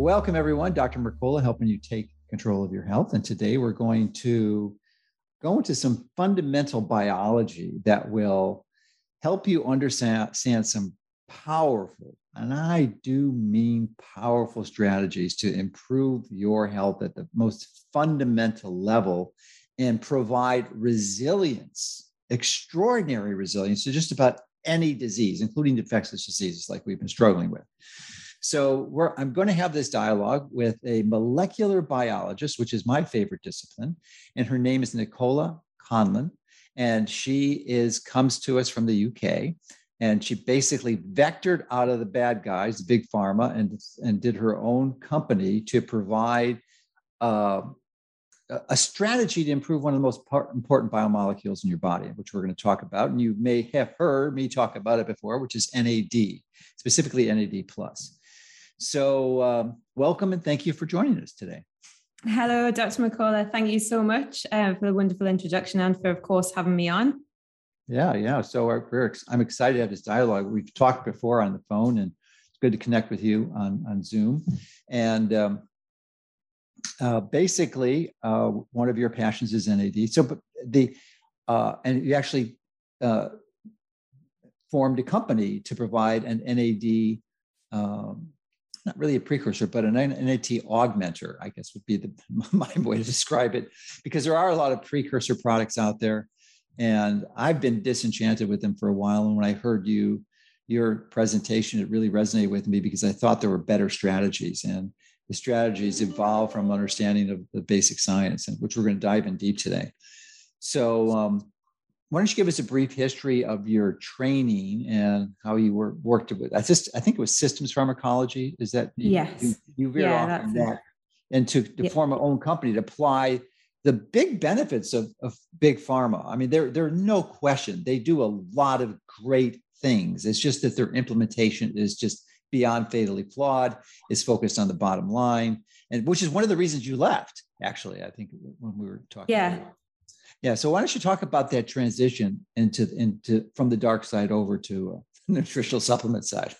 Welcome, everyone. Dr. Mercola helping you take control of your health. And today we're going to go into some fundamental biology that will help you understand some powerful, and I do mean powerful strategies to improve your health at the most fundamental level and provide resilience, extraordinary resilience to just about any disease, including infectious diseases like we've been struggling with. So I'm going to have this dialogue with a molecular biologist, which is my favorite discipline, and her name is Nicola Conlon, and she is comes to us from the UK, and she basically vectored out of the bad guys, big pharma, and and did her own company to provide. Uh, a strategy to improve one of the most important biomolecules in your body, which we're going to talk about. And you may have heard me talk about it before, which is NAD, specifically NAD plus. So, um, welcome and thank you for joining us today. Hello, Dr. Mercola. Thank you so much uh, for the wonderful introduction and for, of course, having me on. Yeah, yeah. So we're, I'm excited to have this dialogue. We've talked before on the phone, and it's good to connect with you on, on Zoom. And um, uh, basically, uh, one of your passions is NAD. So, but the uh, and you actually uh, formed a company to provide an NAD um, not really a precursor, but an NAD augmenter, I guess would be the my way to describe it, because there are a lot of precursor products out there, and I've been disenchanted with them for a while. And when I heard you your presentation, it really resonated with me because I thought there were better strategies, and the strategies evolve from understanding of the basic science, and which we're going to dive in deep today. So, um, why don't you give us a brief history of your training and how you were worked with? I just I think it was systems pharmacology. Is that yes? You, you veer yeah, off that, and to, to yeah. form an own company to apply the big benefits of, of big pharma. I mean, there there are no question they do a lot of great things. It's just that their implementation is just beyond fatally flawed. It's focused on the bottom line, and which is one of the reasons you left. Actually, I think when we were talking. Yeah. Yeah. So why don't you talk about that transition into into from the dark side over to uh, nutritional supplement side?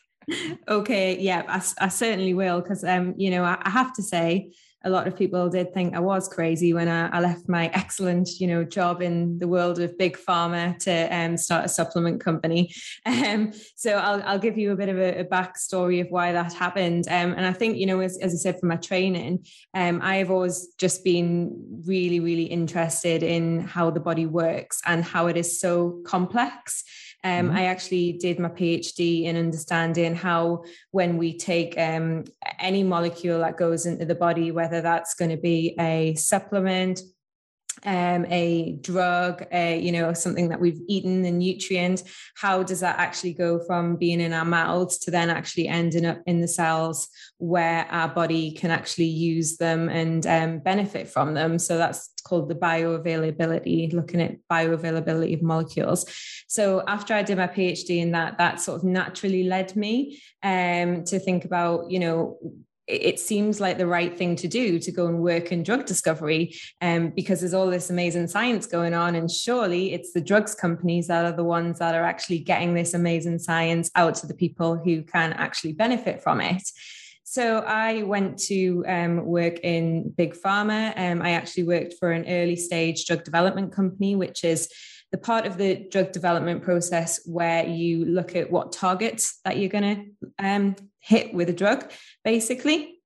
Okay. Yeah, I, I certainly will because um, you know, I, I have to say a lot of people did think I was crazy when I, I, left my excellent, you know, job in the world of big pharma to um, start a supplement company. Um, so I'll, I'll, give you a bit of a, a backstory of why that happened. Um, and I think, you know, as, as I said from my training, um, I have always just been really, really interested in how the body works and how it is so complex. Um, mm-hmm. I actually did my PhD in understanding how, when we take um, any molecule that goes into the body, whether that's going to be a supplement, um, a drug, a, you know, something that we've eaten, a nutrient, how does that actually go from being in our mouths to then actually ending up in the cells where our body can actually use them and um, benefit from them? So that's called the bioavailability, looking at bioavailability of molecules. So after I did my PhD in that, that sort of naturally led me um, to think about, you know, it seems like the right thing to do to go and work in drug discovery um, because there's all this amazing science going on and surely it's the drugs companies that are the ones that are actually getting this amazing science out to the people who can actually benefit from it so I went to um, work in big pharma. Um, I actually worked for an early stage drug development company, which is the part of the drug development process where you look at what targets that you're going to um, hit with a drug, basically.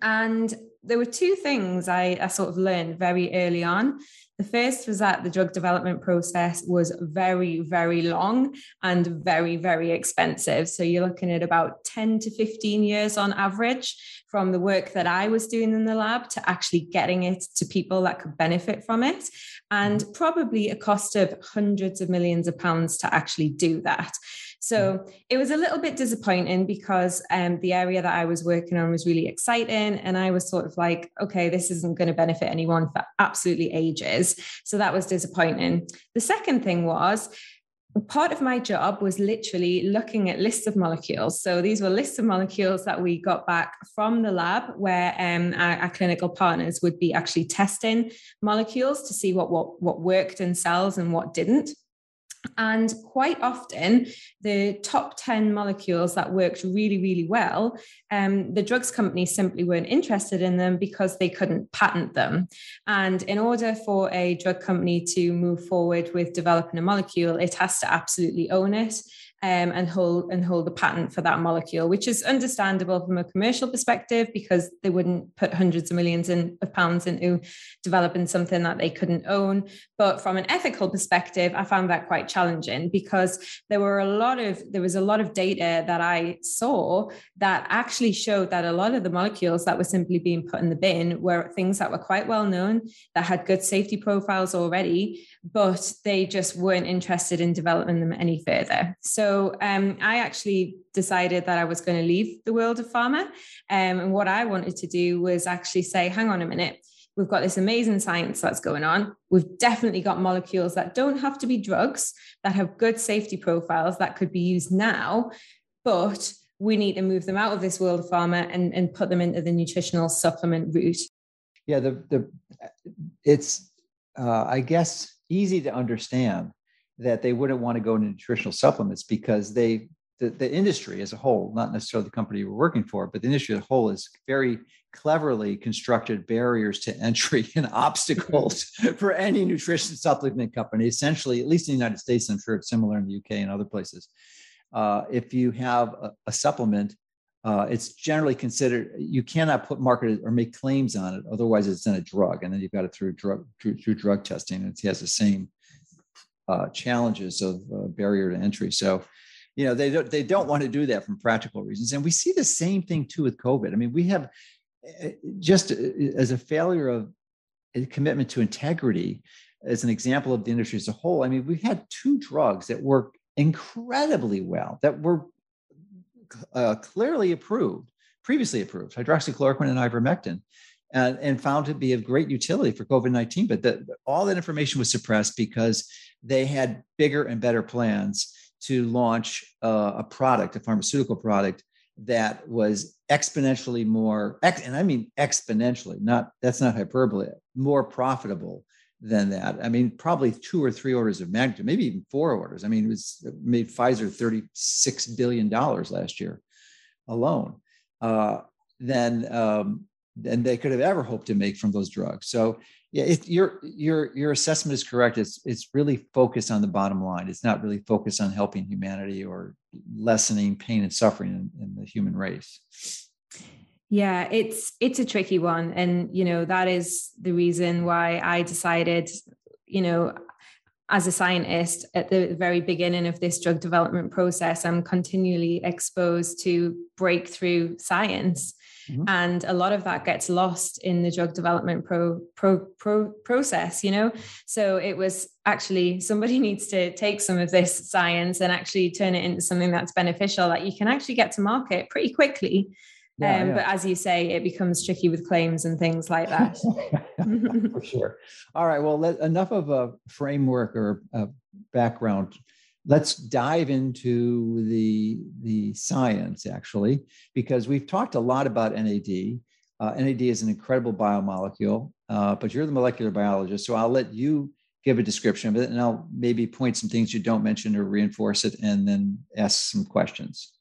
And there were two things I, I sort of learned very early on. The first was that the drug development process was very, very long and very, very expensive. So you're looking at about 10 to 15 years on average from the work that I was doing in the lab to actually getting it to people that could benefit from it. And probably a cost of hundreds of millions of pounds to actually do that. So it was a little bit disappointing because um, the area that I was working on was really exciting. And I was sort of like, okay, this isn't going to benefit anyone for absolutely ages. So that was disappointing. The second thing was, part of my job was literally looking at lists of molecules. So these were lists of molecules that we got back from the lab where um, our, our, clinical partners would be actually testing molecules to see what, what, what worked in cells and what didn't. And quite often, the top 10 molecules that worked really, really well, um, the drugs companies simply weren't interested in them because they couldn't patent them. And in order for a drug company to move forward with developing a molecule, it has to absolutely own it um, and hold and hold the patent for that molecule, which is understandable from a commercial perspective because they wouldn't put hundreds of millions in, of pounds into developing something that they couldn't own. But from an ethical perspective, I found that quite challenging because there were a lot of there was a lot of data that I saw that actually showed that a lot of the molecules that were simply being put in the bin were things that were quite well known that had good safety profiles already, but they just weren't interested in developing them any further. So um, I actually decided that I was going to leave the world of pharma. Um, and what I wanted to do was actually say, hang on a minute, we've got this amazing science that's going on. We've definitely got molecules that don't have to be drugs, that have good safety profiles that could be used now, but we need to move them out of this world of pharma and, and put them into the nutritional supplement route. Yeah, the the it's uh, I guess easy to understand that they wouldn't want to go into nutritional supplements because they the, the industry as a whole, not necessarily the company are working for, but the industry as a whole is very cleverly constructed barriers to entry and obstacles for any nutrition supplement company. Essentially, at least in the United States, I'm sure it's similar in the UK and other places. Uh, if you have a, a supplement, uh, it's generally considered you cannot put market or make claims on it, otherwise it's in a drug, and then you've got it through drug through, through drug testing. It has the same uh, challenges of uh, barrier to entry. So, you know, they don't they don't want to do that from practical reasons, and we see the same thing too with COVID. I mean, we have eh, just eh, as a failure of a commitment to integrity as an example of the industry as a whole. I mean, we had two drugs that work incredibly well that were uh, clearly approved, previously approved, hydroxychloroquine and ivermectin and, and found to be of great utility for COVID 19. But the, all that information was suppressed because they had bigger and better plans to launch uh, a product, a pharmaceutical product that was exponentially more, and I mean exponentially, not that's not hyperbole, more profitable than that. I mean, probably two or three orders of magnitude, maybe even four orders. I mean, it was it made Pfizer $36 billion last year alone. Uh, then um, than they could have ever hoped to make from those drugs. So yeah, your your your assessment is correct. It's it's really focused on the bottom line. It's not really focused on helping humanity or lessening pain and suffering in, in the human race. Yeah, it's it's a tricky one, and you know that is the reason why I decided, you know, as a scientist at the very beginning of this drug development process, I'm continually exposed to breakthrough science Mm-hmm. And a lot of that gets lost in the drug development pro, pro, pro process, you know? So it was actually somebody needs to take some of this science and actually turn it into something that's beneficial that you can actually get to market pretty quickly. Yeah, um, yeah. But as you say, it becomes tricky with claims and things like that. For sure. All right. Well, let, enough of a framework or a background let's dive into the the science actually because we've talked a lot about NAD. Uh, NAD is an incredible biomolecule, uh, but you're the molecular biologist, so I'll let you give a description of it, and I'll maybe point some things you don't mention or reinforce it, and then ask some questions.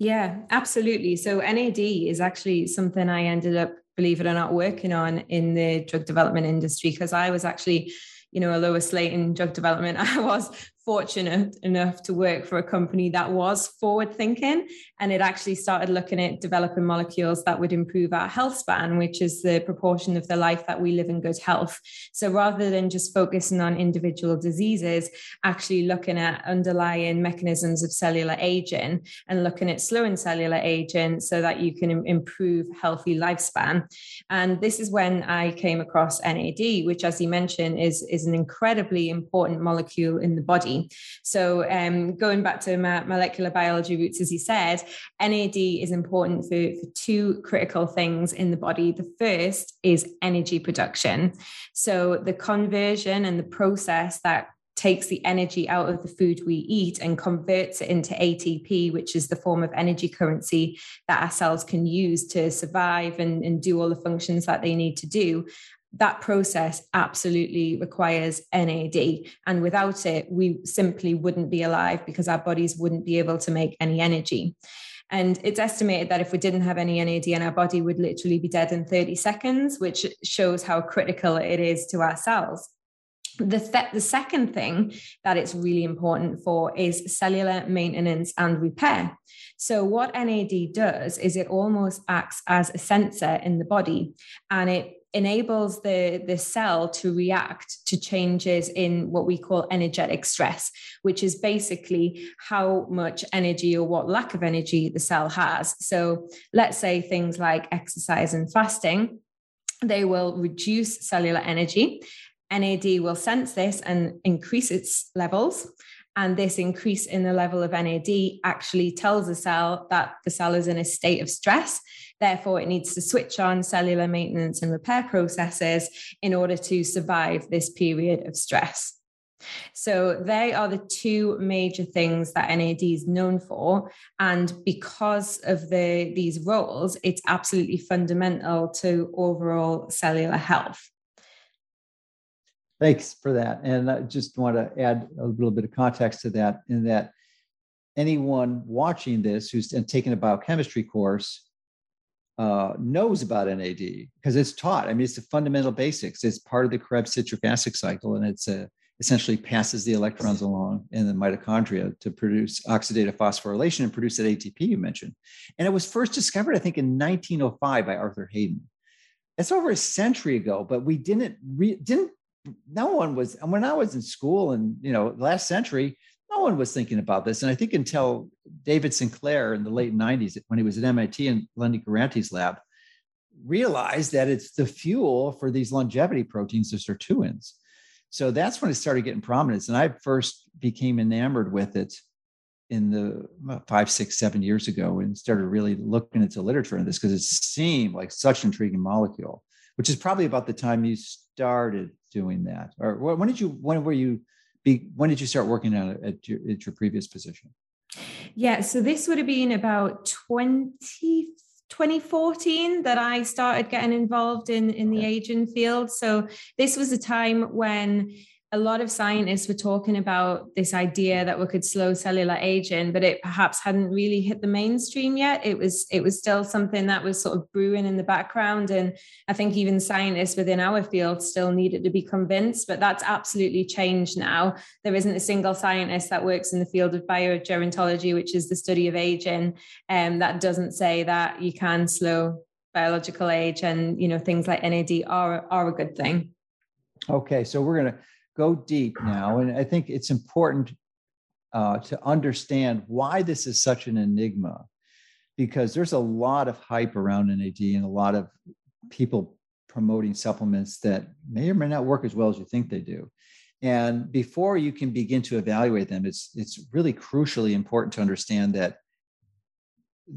Yeah, absolutely. So NAD is actually something I ended up, believe it or not, working on in the drug development industry because I was actually you know a lower slate in drug development i was fortunate enough to work for a company that was forward thinking and it actually started looking at developing molecules that would improve our health span which is the proportion of the life that we live in good health. So rather than just focusing on individual diseases actually looking at underlying mechanisms of cellular aging and looking at slowing cellular aging so that you can improve healthy lifespan. And this is when i came across nad which as you mentioned is is an incredibly important molecule in the body body. So, um, going back to my molecular biology roots, as you said, NAD is important for, for two critical things in the body. The first is energy production. So, the conversion and the process that takes the energy out of the food we eat and converts it into ATP, which is the form of energy currency that our cells can use to survive and, and do all the functions that they need to do. That process absolutely requires NAD. And without it, we simply wouldn't be alive because our bodies wouldn't be able to make any energy. And it's estimated that if we didn't have any NAD in our body, would literally be dead in 30 seconds, which shows how critical it is to our cells. The, th- the second thing that it's really important for is cellular maintenance and repair. So, what NAD does is it almost acts as a sensor in the body and it enables the, the cell to react to changes in what we call energetic stress, which is basically how much energy or what lack of energy the cell has. So, let's say things like exercise and fasting they will reduce cellular energy NAD will sense this and increase its levels. And this increase in the level of NAD actually tells the cell that the cell is in a state of stress. Therefore, it needs to switch on cellular maintenance and repair processes in order to survive this period of stress. So, they are the two major things that NAD is known for. And because of the, these roles, it's absolutely fundamental to overall cellular health. Thanks for that. And I just want to add a little bit of context to that in that anyone watching this who's taken a biochemistry course uh, knows about NAD because it's taught. I mean, it's the fundamental basics. It's part of the Krebs citric acid cycle, and it's a, essentially passes the electrons along in the mitochondria to produce oxidative phosphorylation and produce that ATP you mentioned. And it was first discovered, I think, in 1905 by Arthur Harden. It's over a century ago, but we didn't re- didn't no one was and when i was in school and you know last century no one was thinking about this. And i think until david sinclair in the late 90s when he was at mit in lenny Guarente's lab realized that it's the fuel for these longevity proteins the sirtuins. So that's when it started getting prominence. And i first became enamored with it in the five six seven years ago and started really looking into the literature on this because it seemed like such an intriguing molecule which is probably about the time you started doing that. Or when did you when were you be when did you start working on it at your, at your previous position yeah so this would have been about 20 2014 that I started getting involved in in the aging field. So this was a time when a lot of scientists were talking about this idea that we could slow cellular aging, but it perhaps hadn't really hit the mainstream yet. It was it was still something that was sort of brewing in the background, and I think even scientists within our field still needed to be convinced. But that's absolutely changed now. There isn't a single scientist that works in the field of biogerontology, which is the study of aging, um, that doesn't say that you can slow biological age, and you know things like NAD are are a good thing. Okay, so we're gonna go deep now. And I think it's important uh, to understand why this is such an enigma, because there's a lot of hype around NAD and a lot of people promoting supplements that may or may not work as well as you think they do. And before you can begin to evaluate them, it's it's really crucially important to understand that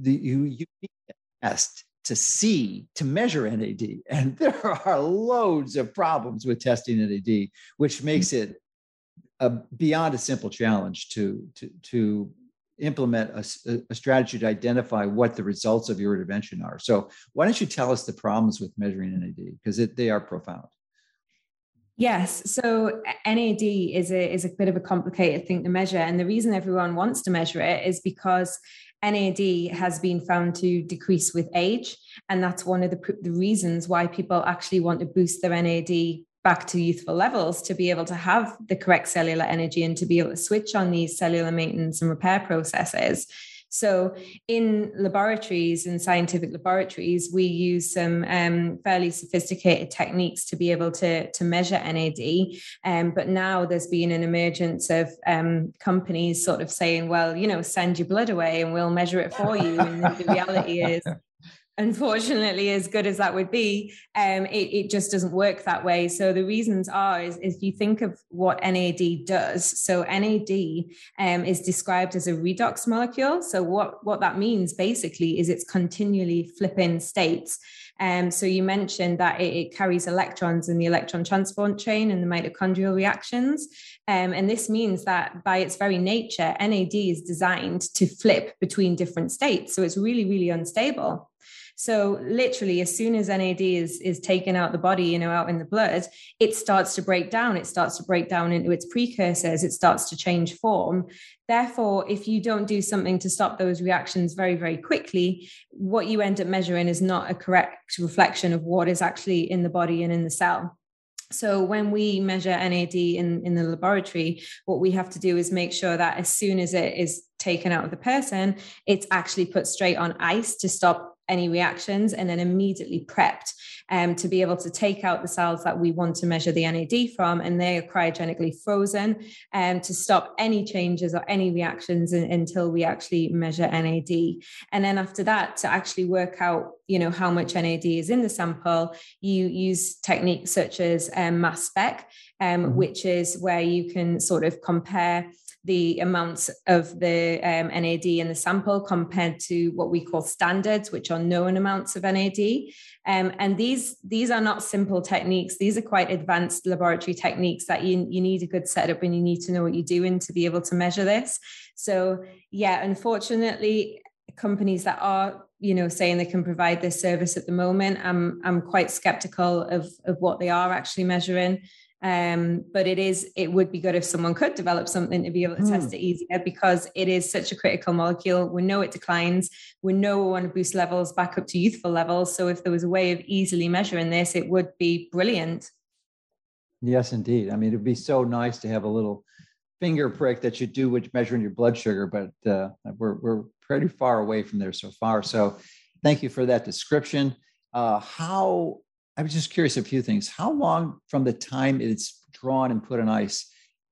the you you need to test to see to measure NAD. And there are loads of problems with testing NAD, which mm-hmm. makes it a, beyond a simple challenge to, to, to implement a, a, strategy to identify what the results of your intervention are. So why don't you tell us the problems with measuring NAD? Because they are profound. Yes. So NAD is a is a bit of a complicated thing to measure. And the reason everyone wants to measure it is because NAD has been found to decrease with age. And that's one of the, the reasons why people actually want to boost their NAD back to youthful levels to be able to have the correct cellular energy and to be able to switch on these cellular maintenance and repair processes. So, in laboratories and scientific laboratories, we use some um, fairly sophisticated techniques to be able to, to measure NAD. Um, but now there's been an emergence of um, companies sort of saying, well, you know, send your blood away and we'll measure it for you. And the reality is, unfortunately as good as that would be um, it, it, just doesn't work that way so the reasons are is if you think of what nad does so nad um, is described as a redox molecule so what what that means basically is it's continually flipping states um, so you mentioned that it, it, carries electrons in the electron transport chain and the mitochondrial reactions. Um, and this means that by its very nature, NAD is designed to flip between different states. So it's really, really unstable. So literally, as soon as NAD is is taken out the body, you know, out in the blood, it starts to break down. It starts to break down into its precursors. It starts to change form. Therefore, if you don't do something to stop those reactions very, very quickly, what you end up measuring is not a correct reflection of what is actually in the body and in the cell. So when we measure NAD in, in the laboratory, what we have to do is make sure that as soon as it is taken out of the person, it's actually put straight on ice to stop any reactions and then immediately prepped um, to be able to take out the cells that we want to measure the NAD from, and they are cryogenically frozen um, to stop any changes or any reactions in, until we actually measure NAD. And then after that, to actually work out, you know, how much NAD is in the sample, you use techniques such as um, mass spec, um, mm-hmm. which is where you can sort of compare the amounts of the um, NAD in the sample compared to what we call standards, which are known amounts of NAD. Um, and these, these are not simple techniques. These are quite advanced laboratory techniques that you, you need a good setup and you need to know what you're doing to be able to measure this. So yeah, unfortunately, companies that are you know saying they can provide this service at the moment i'm i'm quite skeptical of of what they are actually measuring um, but it is it would be good if someone could develop something to be able to mm. test hmm. it easier because it is such a critical molecule. We know it declines. We know we want to boost levels back up to youthful levels. So if there was a way of easily measuring this, it would be brilliant. Yes, indeed. I mean, it'd be so nice to have a little finger prick that you do with measuring your blood sugar, but uh, we're we're pretty far away from there so far. So, thank you for that description. Uh, how I was just curious a few things. How long from the time it's drawn and put on ice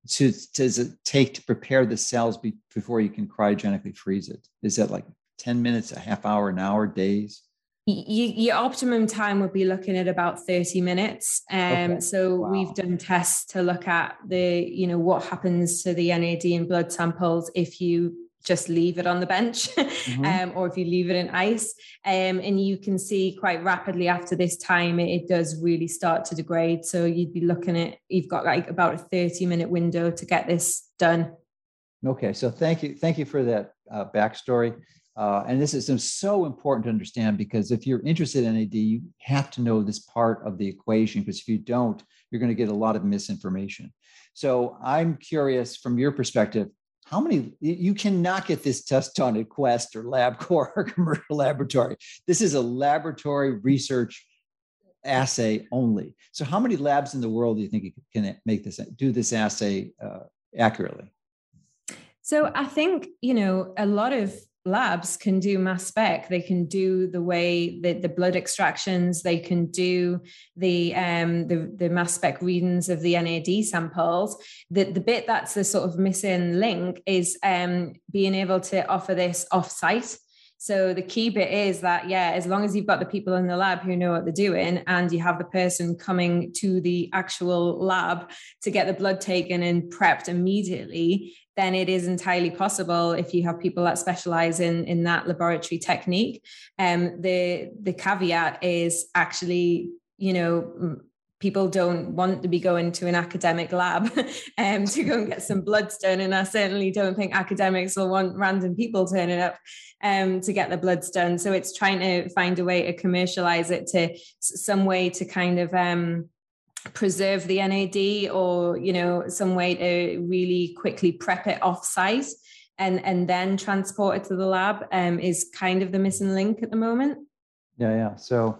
to, does it take to prepare the cells be, before you can cryogenically freeze it? Is that like 10 minutes, a half hour, an hour, days? your optimum time would be looking at about 30 minutes um okay. so wow. we've done tests to look at the you know what happens to the nad in blood samples if you just leave it on the bench mm-hmm. um, or if you leave it in ice um, and you can see quite rapidly after this time it, it, does really start to degrade so you'd be looking at you've got like about a 30 minute window to get this done okay so thank you thank you for that uh, backstory uh, and this is so important to understand because if you're interested in NAD, you have to know this part of the equation because if you don't, you're going to get a lot of misinformation. So I'm curious from your perspective, how many you cannot get this test done at quest or labcorp or commercial laboratory. This is a laboratory research assay only. So how many labs in the world do you think can make this do this assay uh, accurately? So i think you know a lot of labs can do mass spec. They can do the way that the blood extractions they can do the um the, the mass spec readings of the nad samples. The, the bit that's the sort of missing link is um being able to offer this off site so the key bit is that, yeah, as long as you've got the people in the lab who know what they're doing and you have the person coming to the actual lab to get the blood taken and prepped immediately, then it is entirely possible if you have people that specialize in, in that laboratory technique. Um, the, the caveat is actually, you know, people don't want to be going to an academic lab um, to go and get some bloods done. And I certainly don't think academics will want random people turning up um, to get the bloods done. So it's trying to find a way to commercialize it to some way to kind of um, preserve the NAD or, you know, some way to really quickly prep it off site and, and then transport it to the lab um, is kind of the missing link at the moment. Yeah, yeah. So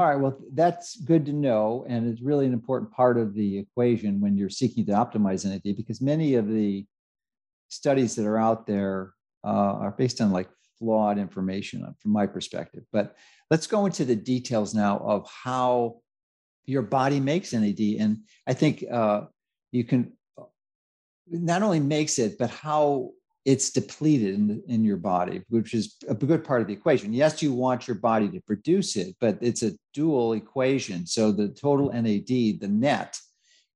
all right, well, that's good to know. And it's really an important part of the equation when you're seeking to optimize NAD because many of the studies that are out there uh, are based on like flawed information uh, from my perspective. But let's go into the details now of how your body makes NAD. And I think uh, you can not only makes it, but how it's depleted in, in your body, which is a good part of the equation. Yes, you want your body to produce it, but it's a dual equation. So the total NAD, the net,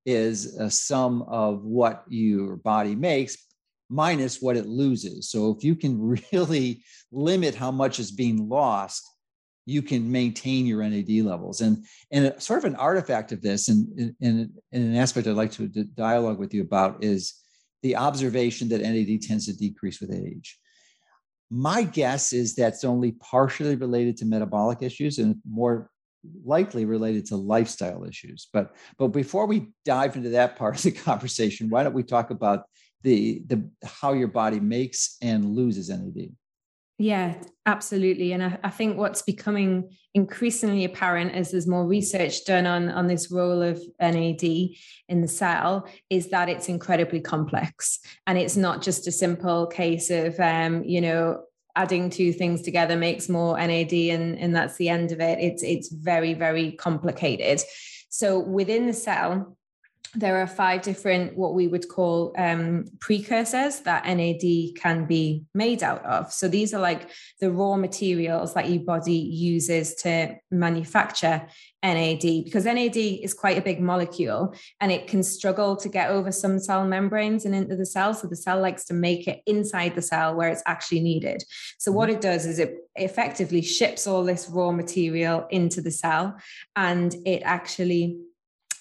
is a sum of what your body makes minus what it loses. So if you can really limit how much is being lost, you can maintain your NAD levels. And, and sort of an artifact of this, and, and, and an aspect I'd like to dialogue with you about is the observation that NAD tends to decrease with age. My guess is that's only partially related to metabolic issues and more likely related to lifestyle issues. But but before we dive into that part of the conversation, why don't we talk about the the how your body makes and loses NAD? Yeah, absolutely. And I, I, think what's becoming increasingly apparent as there's more research done on, on this role of NAD in the cell is that it's incredibly complex. And it's not just a simple case of, um, you know, adding two things together makes more NAD and, and that's the end of it. It's, it's very, very complicated. So within the cell, there are five different what we would call um, precursors that NAD can be made out of. So these are like the raw materials that your body uses to manufacture NAD because NAD is quite a big molecule and it can struggle to get over some cell membranes and into the cell. So the cell likes to make it inside the cell where it's actually needed. So what it does is it effectively ships all this raw material into the cell and it actually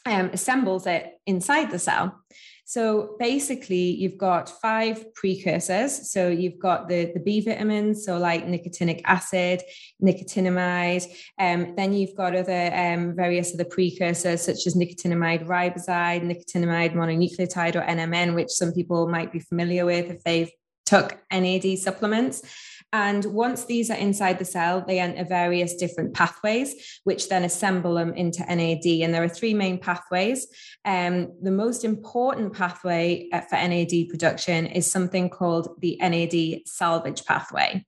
um, assembles it inside the cell. So basically, you've got five precursors. So you've got the, the B vitamins, so like nicotinic acid, nicotinamide. Um, then you've got other um, various other precursors, such as nicotinamide riboside, nicotinamide mononucleotide, or NMN, which some people might be familiar with if they've took NAD supplements. And once these are inside the cell, they enter various different pathways, which then assemble them into NAD. And there are three main pathways. Um, the most important pathway uh, for NAD production is something called the NAD salvage pathway.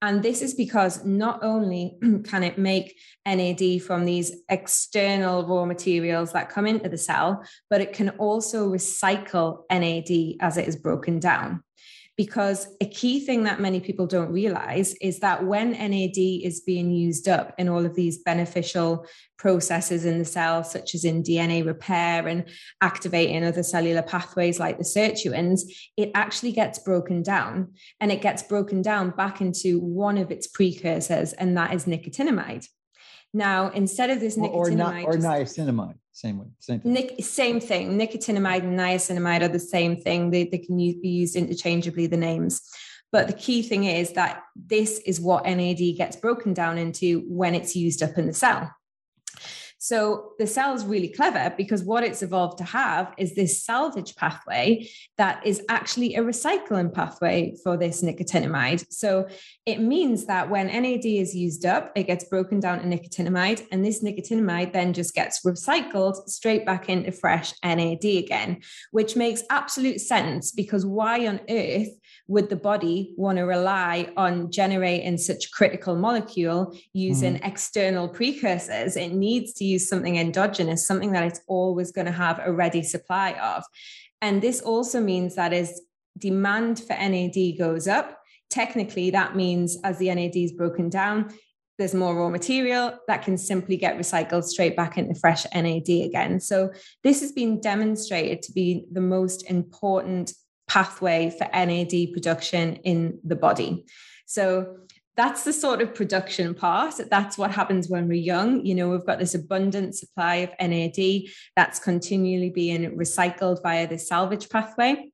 And this is because not only can it make NAD from these external raw materials that come into the cell, but it can also recycle NAD as it is broken down. Because a key thing that many people don't realize is that when NAD is being used up in all of these beneficial processes in the cell, such as in DNA repair and activating other cellular pathways like the sirtuins, it actually gets broken down and it gets broken down back into one of its precursors, and that is nicotinamide. Now, instead of this nicotinamide or, or, or niacinamide, same way, same thing. Nic- same thing. Nicotinamide and niacinamide are the same thing. They, they can use, be used interchangeably, the names. But the key thing is that this is what NAD gets broken down into when it's used up in the cell. So the cell is really clever because what it's evolved to have is this salvage pathway that is actually a recycling pathway for this nicotinamide. So it means that when NAD is used up, it gets broken down to nicotinamide, and this nicotinamide then just gets recycled straight back into fresh NAD again, which makes absolute sense because why on earth would the body want to rely on generating such critical molecule using mm. external precursors? It needs to use something endogenous, something that it's always going to have a ready supply of. And this also means that as demand for NAD goes up, technically that means as the NAD is broken down, there's more raw material that can simply get recycled straight back into fresh NAD again. So, this has been demonstrated to be the most important pathway for NAD production in the body. So that's the sort of production part. That's what happens when we're young. You know, we've got this abundant supply of NAD that's continually being recycled via the salvage pathway.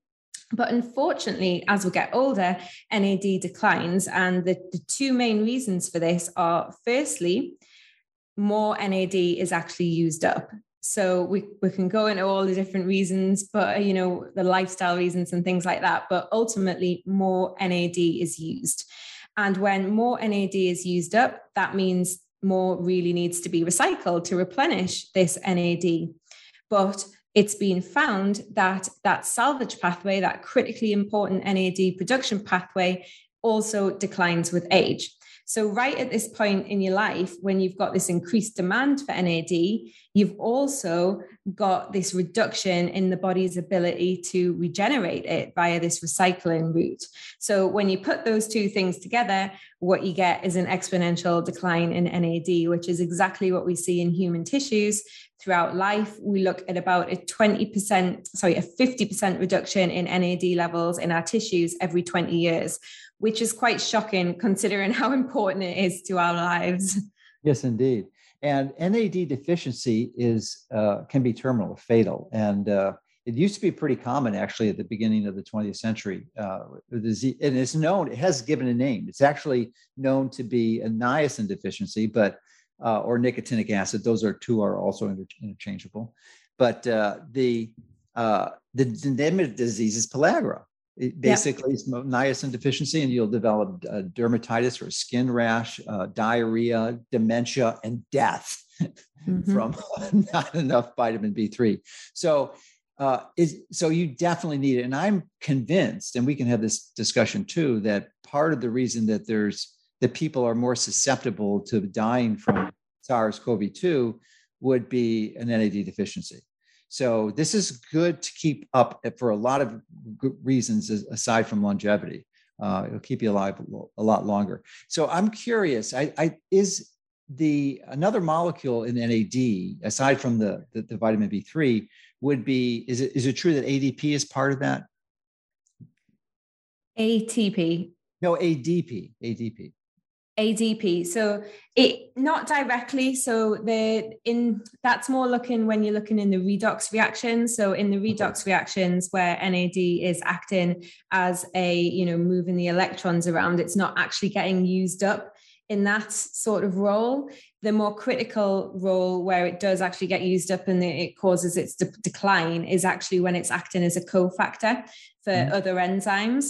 But unfortunately, as we get older, NAD declines. And the, the two main reasons for this are firstly, more NAD is actually used up so we, we can go into all the different reasons but uh, you know the lifestyle reasons and things like that. But ultimately more nad is used. And when more nad is used up that means more really needs to be recycled to replenish this nad but it's been found that that salvage pathway that critically important nad production pathway also declines with age So, right at this point in your life, when you've got this increased demand for NAD, you've also got this reduction in the body's ability to regenerate it via this recycling route. So, when you put those two things together, what you get is an exponential decline in NAD, which is exactly what we see in human tissues throughout life. We look at about a 20%, sorry, a 50% reduction in NAD levels in our tissues every 20 years, which is quite shocking considering how important it is to our lives. Yes, indeed. And NAD deficiency is uh, can be terminal, fatal, and uh, it used to be pretty common actually at the beginning of the 20th century. Uh, and it's known; it has given a name. It's actually known to be a niacin deficiency, but uh, or nicotinic acid; those are two are also inter- interchangeable. But uh, the uh, the name of the disease is pellagra, it basically, it's niacin deficiency, and you'll develop uh, dermatitis or skin rash, uh, diarrhea, dementia, and death mm-hmm. from not enough vitamin B3. So, uh, is so you definitely need it. And I'm convinced, and we can have this discussion too, that part of the reason that there's that people are more susceptible to dying from SARS-CoV-2 would be an NAD deficiency. So this is good to keep up for a lot of reasons aside from longevity. Uh, it'll keep you alive a lot longer. So I'm curious, I, I, is the another molecule in NAD aside from the, the, the vitamin B3 would be is it is it true that ADP is part of that? ATP. No, ADP. ADP. ADP. So it not directly. So the in that's more looking when you're looking in the redox reactions. So in the redox reactions where NAD is acting as a you know moving the electrons around, it's not actually getting used up in that sort of role. The more critical role where it does actually get used up and it causes its de- decline is actually when it's acting as a cofactor for mm. other enzymes.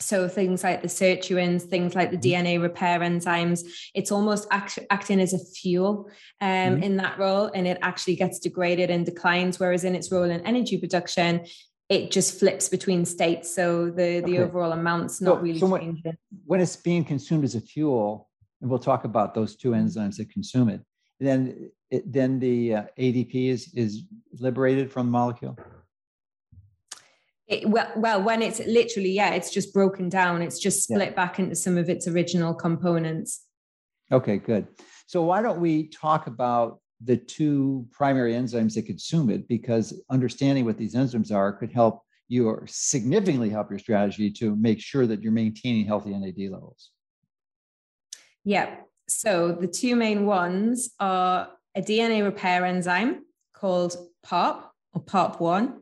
So things like the sirtuins, things like the mm-hmm. DNA repair enzymes, it's almost act, acting as a fuel um, mm-hmm. in that role, and it actually gets degraded and declines. Whereas in its role in energy production, it just flips between states. So the the okay. overall amount's not so, really so changing. When, when it's being consumed as a fuel, and we'll talk about those two enzymes that consume it, then it, then the uh, ADP is is liberated from the molecule. It, well, well, when it's literally, yeah, it's just broken down. It's just split yeah. back into some of its original components. Okay, good. So why don't we talk about the two primary enzymes that consume it? Because understanding what these enzymes are could help you or significantly help your strategy to make sure that you're maintaining healthy NAD levels. Yeah. So the two main ones are a DNA repair enzyme called PARP or PARP1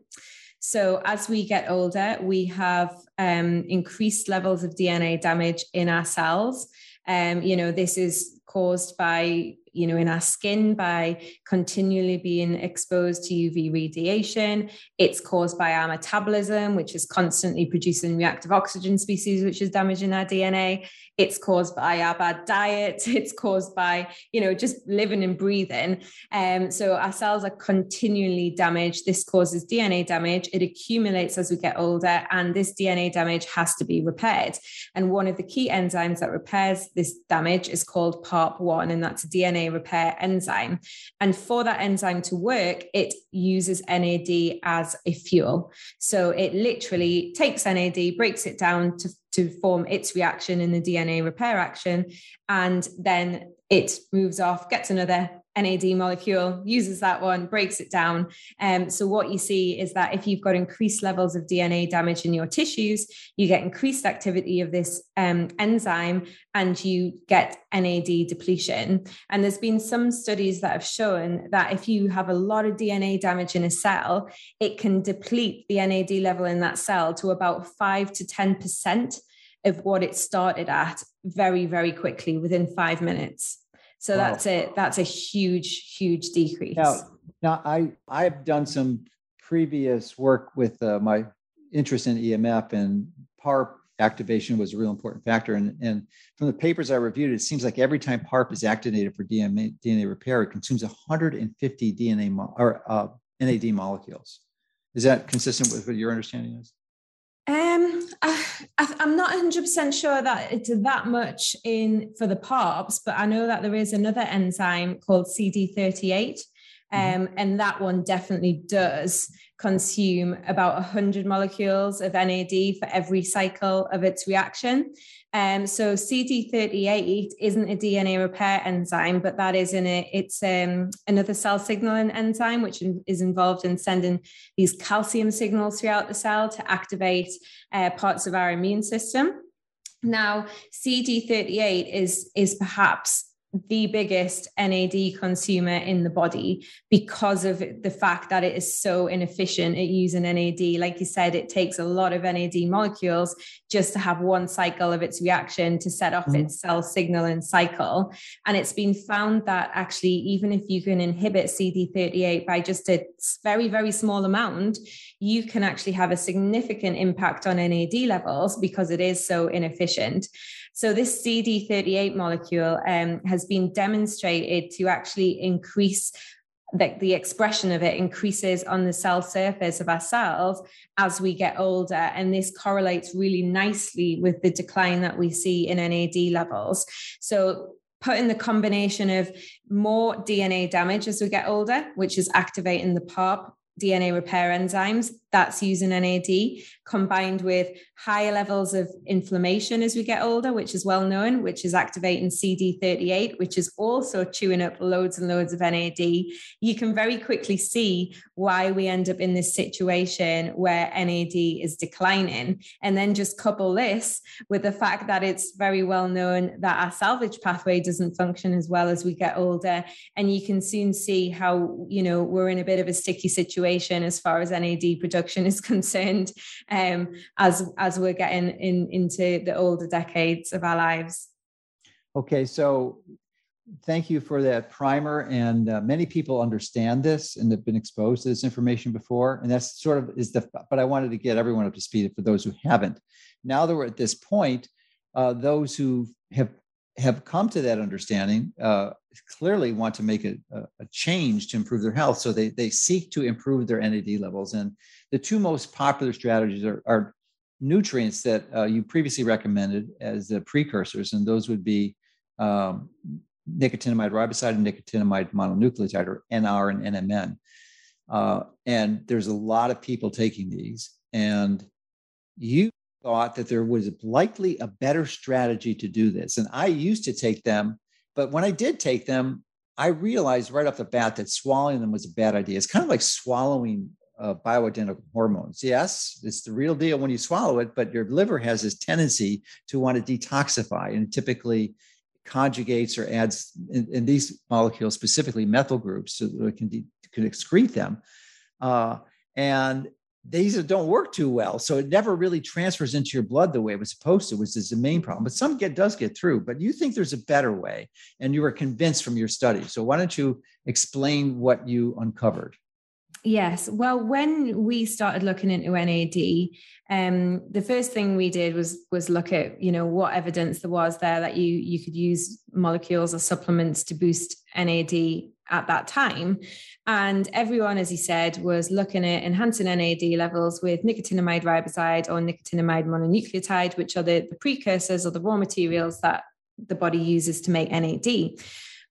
so as we get older, we have um, increased levels of DNA damage in our cells. Um, you know, this is caused by you know, in our skin by continually being exposed to UV radiation. It's caused by our metabolism, which is constantly producing reactive oxygen species, which is damaging our DNA. It's caused by our bad diet. It's caused by, you know, just living and breathing. Um, so our cells are continually damaged. This causes DNA damage. It accumulates as we get older, and this DNA damage has to be repaired. And one of the key enzymes that repairs this damage is called PARP1, and that's a DNA repair enzyme. And for that enzyme to work, it uses NAD as a fuel. So it literally takes NAD, breaks it down to, to form its reaction in the DNA repair action, and then it moves off, gets another NAD molecule, uses that one, breaks it down. Um, so, what you see is that if you've got increased levels of DNA damage in your tissues, you get increased activity of this um, enzyme and you get NAD depletion. And there's been some studies that have shown that if you have a lot of DNA damage in a cell, it can deplete the NAD level in that cell to about 5 to 10% of what it started at very, very quickly within five minutes. So wow. that's it. That's a huge, huge decrease. Now, now I I've done some previous work with uh, my interest in EMF and PARP activation was a real important factor. And, and from the papers I reviewed, it seems like every time PARP is activated for DNA, DNA repair, it consumes 150 DNA mo- or uh, NAD molecules. Is that consistent with what your understanding is? Um, I, am not 100% sure that it's that much in for the PARPs, but I know that there is another enzyme called CD38, mm-hmm. um, and that one definitely does consume about 100 molecules of NAD for every cycle of its reaction. Um, so CD38 isn't a DNA repair enzyme, but that is in it. It's um, another cell signaling enzyme, which is involved in sending these calcium signals throughout the cell to activate uh, parts of our immune system. Now, CD38 is, is perhaps the biggest NAD consumer in the body because of the fact that it is so inefficient at using NAD. Like you said, it takes a lot of NAD molecules just to have one cycle of its reaction to set off mm. its cell signaling cycle. And it's been found that actually, even if you can inhibit CD38 by just a very, very small amount, you can actually have a significant impact on NAD levels because it is so inefficient. So this CD38 molecule um, has been demonstrated to actually increase that the expression of it increases on the cell surface of our cells as we get older. And this correlates really nicely with the decline that we see in NAD levels. So putting the combination of more DNA damage as we get older, which is activating the PARP DNA repair enzymes, that's using NAD, combined with higher levels of inflammation as we get older, which is well known, which is activating CD38, which is also chewing up loads and loads of NAD. You can very quickly see why we end up in this situation where NAD is declining. And then just couple this with the fact that it's very well known that our salvage pathway doesn't function as well as we get older. And you can soon see how, you know, we're in a bit of a sticky situation as far as NAD production is concerned um, as as we're getting in into the older decades of our lives. Okay so thank you for that primer and uh, many people understand this and have been exposed to this information before and that's sort of is the but i wanted to get everyone up to speed for those who haven't. Now that we're at this point uh, those who have have come to that understanding uh, clearly want to make a, a, change to improve their health. So they, they seek to improve their NAD levels. And the two most popular strategies are, are nutrients that uh, you previously recommended as the precursors, and those would be um, nicotinamide riboside and nicotinamide mononucleotide, or NR and NMN. Uh, and there's a lot of people taking these, and you thought that there was likely a better strategy to do this. And I used to take them, but when I did take them, I realized right off the bat that swallowing them was a bad idea. It's kind of like swallowing uh, bioidentical hormones. Yes, it's the real deal when you swallow it, but your liver has this tendency to want to detoxify and typically conjugates or adds in, in these molecules, specifically methyl groups, so that it can, de- can excrete them. Uh, and these don't work too well. So it never really transfers into your blood the way it was supposed to, which is the main problem. But some get does get through, but you think there's a better way and you were convinced from your study. So why don't you explain what you uncovered? Yes. Well, when we started looking into NAD, um, the first thing we did was was look at you know what evidence there was there that you you could use molecules or supplements to boost NAD at that time. And everyone, as he said, was looking at enhancing NAD levels with nicotinamide riboside or nicotinamide mononucleotide, which are the, the precursors or the raw materials that the body uses to make NAD.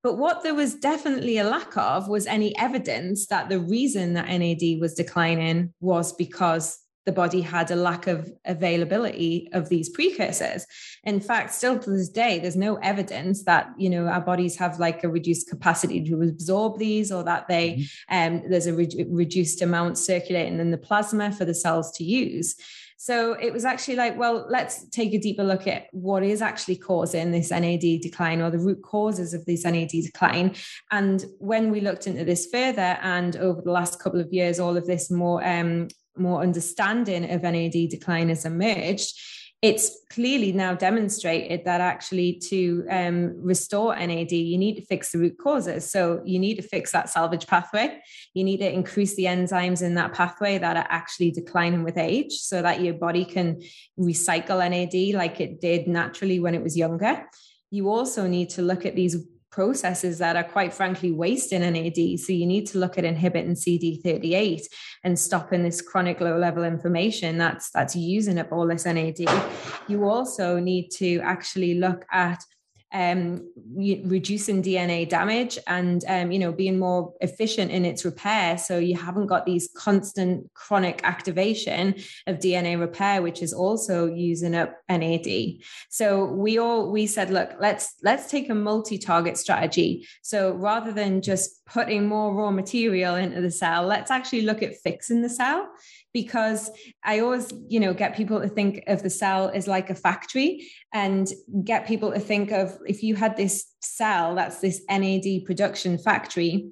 But what there was definitely a lack of was any evidence that the reason that NAD was declining was because the body had a lack of availability of these precursors. In fact, still to this day, there's no evidence that you know our bodies have like a reduced capacity to absorb these, or that they mm-hmm. um, there's a re- reduced amount circulating in the plasma for the cells to use. So it was actually like, well, let's take a deeper look at what is actually causing this NAD decline or the root causes of this NAD decline. And when we looked into this further, and over the last couple of years, all of this more um, more understanding of NAD decline has emerged, it's clearly now demonstrated that actually to um, restore NAD, you need to fix the root causes. So you need to fix that salvage pathway. You need to increase the enzymes in that pathway that are actually declining with age so that your body can recycle NAD like it did naturally when it was younger. You also need to look at these processes that are quite frankly wasting NAD. So you need to look at inhibiting CD38 and stopping this chronic low level inflammation that's that's using up all this NAD. You also need to actually look at um, reducing DNA damage and um, you know being more efficient in its repair. So you haven't got these constant chronic activation of DNA repair, which is also using up NAD. So we all we said, look, let's let's take a multi-target strategy. So rather than just putting more raw material into the cell, let's actually look at fixing the cell because I always, you know, get people to think of the cell as like a factory and get people to think of if you had this cell that's this NAD production factory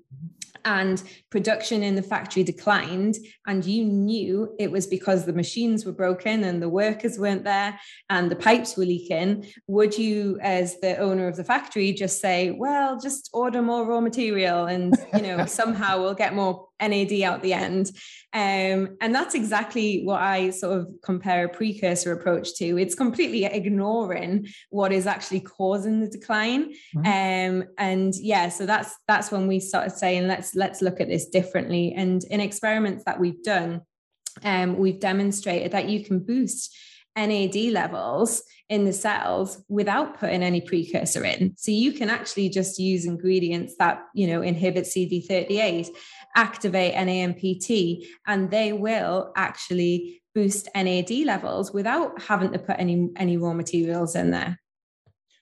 and production in the factory declined and you knew it was because the machines were broken and the workers weren't there and the pipes were leaking would you as the owner of the factory just say well just order more raw material and you know somehow we'll get more NAD out the end um, and that's exactly what I sort of compare a precursor approach to it's completely ignoring what is actually causing the decline mm-hmm. um, and yeah so that's that's when we started saying let's let's look at this differently. And in experiments that we've done, um, we've demonstrated that you can boost NAD levels in the cells without putting any precursor in. So you can actually just use ingredients that, you know, inhibit CD38, activate NAMPT, and they will actually boost NAD levels without having to put any any raw materials in there.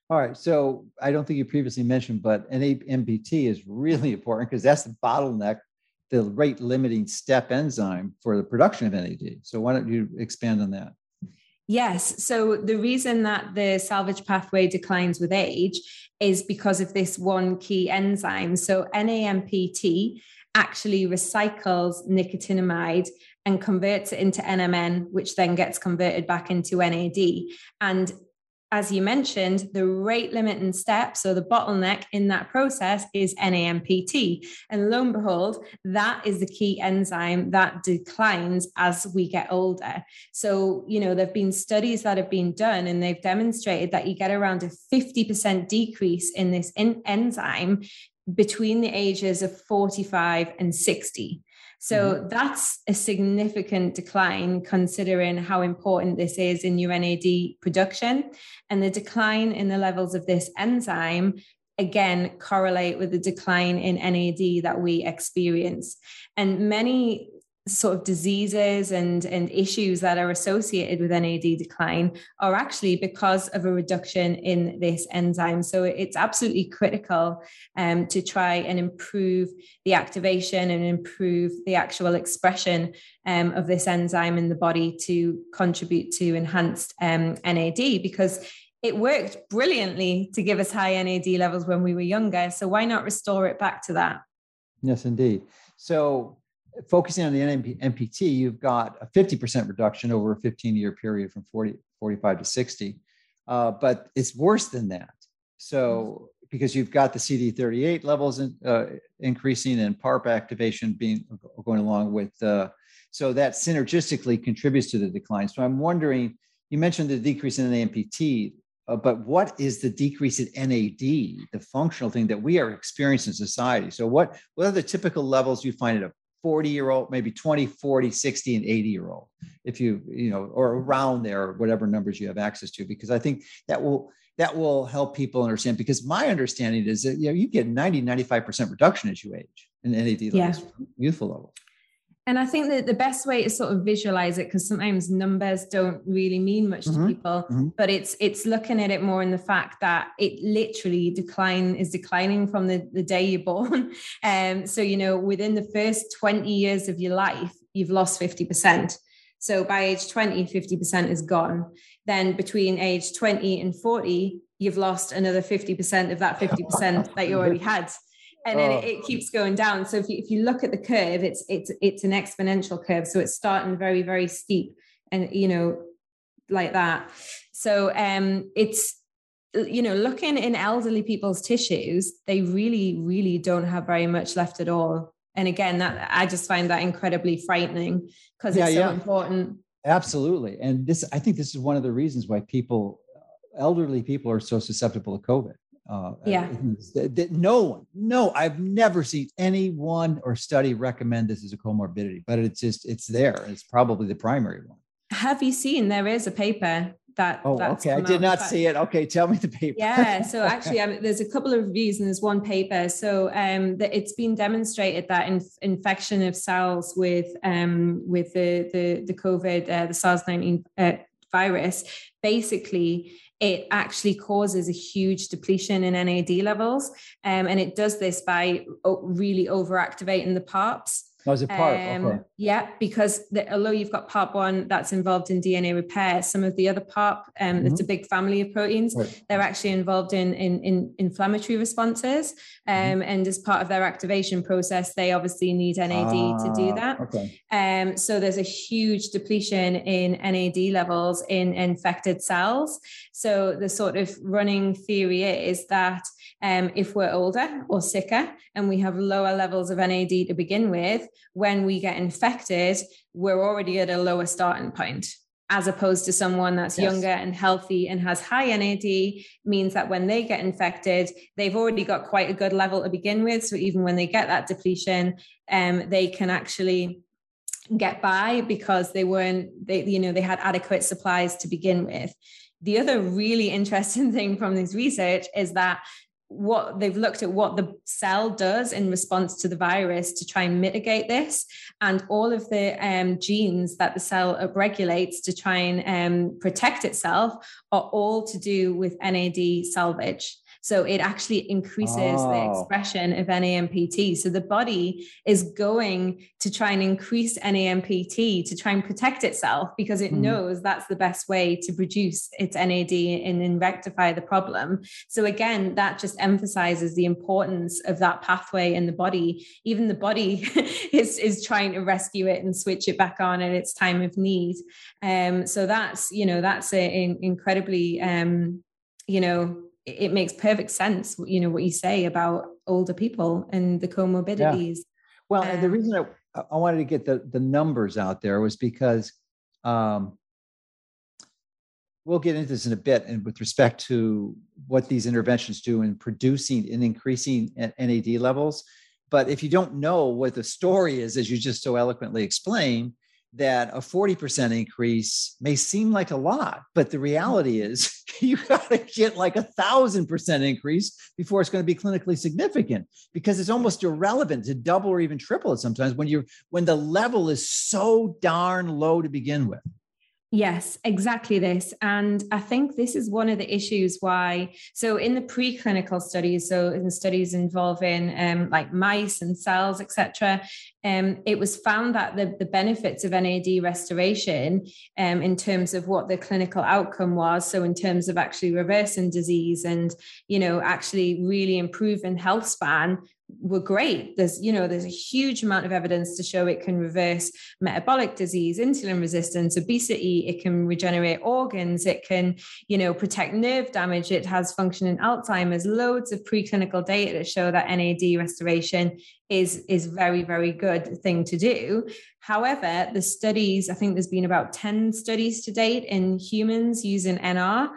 All right. So I don't think you previously mentioned, but NAMPT is really important because that's the bottleneck, the rate limiting step enzyme for the production of NAD. So why don't you expand on that? Yes. So the reason that the salvage pathway declines with age is because of this one key enzyme. So NAMPT actually recycles nicotinamide and converts it into NMN, which then gets converted back into NAD. And as you mentioned, the rate limiting step, so the bottleneck in that process is NAMPT. And lo and behold, that is the key enzyme that declines as we get older. So, you know, there have been studies that have been done and they've demonstrated that you get around a 50% decrease in this in- enzyme between the ages of 45 and 60. So mm-hmm. that's a significant decline considering how important this is in your NAD production. And the decline in the levels of this enzyme again correlate with the decline in NAD that we experience. And many sort of diseases and, and issues that are associated with NAD decline are actually because of a reduction in this enzyme. So it's absolutely critical um, to try and improve the activation and improve the actual expression um, of this enzyme in the body to contribute to enhanced um, NAD because it worked brilliantly to give us high NAD levels when we were younger. So why not restore it back to that? Yes, indeed. So focusing on the NAMPT, you've got a 50% reduction over a 15 year period from 40, 45 to 60. Uh, but it's worse than that. So, because you've got the CD38 levels in, uh, increasing and PARP activation being going along with, uh, so that synergistically contributes to the decline. So, I'm wondering, you mentioned the decrease in NAMPT, uh, but what is the decrease in NAD, the functional thing that we are experiencing in society? So, what what are the typical levels you find at a 40 year old, maybe 20, 40, 60, and 80 year old, if you, you know, or around there, whatever numbers you have access to, because I think that will that will help people understand because my understanding is that you know you get 90 95% reduction as you age in NAD levels yeah. youthful levels and I think that the best way to sort of visualize it, because sometimes numbers don't really mean much mm-hmm. to people, mm-hmm. but it's it's looking at it more in the fact that it literally decline is declining from the, the day you're born. Um, so you know, within the first 20 years of your life, you've lost 50%. So by age 20, 50% is gone. Then between age 20 and 40, you've lost another 50% of that 50% that you already had and then oh. it, it, keeps going down. So if you, if you look at the curve, it's it's it's an exponential curve. So it's starting very very steep, and you know, like that. So um, it's you know, looking in elderly people's tissues, they really really don't have very much left at all. And again, that I just find that incredibly frightening because yeah, it's so yeah. important. Absolutely, and this I think this is one of the reasons why people, elderly people, are so susceptible to COVID Uh, yeah. That, that no one, no, I've never seen anyone or study recommend this as a comorbidity, but it's just, it's there. It's probably the primary one. Have you seen there is a paper that oh okay i did not see it okay tell me the paper yeah so actually um, there's a couple of reviews and there's one paper so um that it's been demonstrated that in, infection of cells with um with the the, the covid uh, the sars-19 uh, virus basically it actually causes a huge depletion in NAD levels. Um, and it does this by really overactivating the PARPs. Oh, is it PARP? Um, okay. Yeah, because the, although you've got PARP one that's involved in DNA repair, some of the other PARP, um, mm-hmm. it's a big family of proteins. Right. They're actually involved in, in, in inflammatory responses, mm-hmm. um, mm-hmm. and as part of their activation process, they obviously need NAD ah, to do ah, that. Okay. Um, so there's a huge depletion in NAD levels in infected cells. So the sort of running theory is that um, if we're older or sicker and we have lower levels of NAD to begin with, when we get infected, we're already at a lower starting point as opposed to someone that's yes. younger and healthy and has high NAD means that when they get infected, they've already got quite a good level to begin with. So even when they get that depletion, um, they can actually get by because they weren't, they, you know, they had adequate supplies to begin with. The other really interesting thing from this research is that what they've looked at what the cell does in response to the virus to try and mitigate this. And all of the um, genes that the cell upregulates to try and um, protect itself are all to do with nad salvage so it actually increases oh. the expression of NAMPT. So the body is going to try and increase NAMPT to try and protect itself because it mm. knows that's the best way to produce its NAD and, and rectify the problem. So again, that just emphasizes the importance of that pathway in the body. Even the body is, is trying to rescue it and switch it back on at its time of need. Um, so that's, you know, that's an incredibly, um, you know, it makes perfect sense you know what you say about older people and the comorbidities yeah. well um, the reason I, I wanted to get the the numbers out there was because um, we'll get into this in a bit and with respect to what these interventions do in producing and increasing nad levels but if you don't know what the story is as you just so eloquently explained that a 40% increase may seem like a lot, but the reality mm-hmm. is you got to get like a thousand percent increase before it's going to be clinically significant because it's almost irrelevant to double or even triple it sometimes when you're when the level is so darn low to begin with. Yes, exactly this. And I think this is one of the issues why. So, in the preclinical studies, so in studies involving um, like mice and cells, etc., um, it was found that the, the benefits of NAD restoration, um, in terms of what the clinical outcome was, so in terms of actually reversing disease and you know actually really improving health span, were great. There's you know there's a huge amount of evidence to show it can reverse metabolic disease insulin resistance obesity. It can regenerate organs. It can you know protect nerve damage. It has function in alzheimer's. Loads of preclinical data that show that nad restoration is is very very good thing to do. However the studies i think there's been about 10 studies to date in humans using nr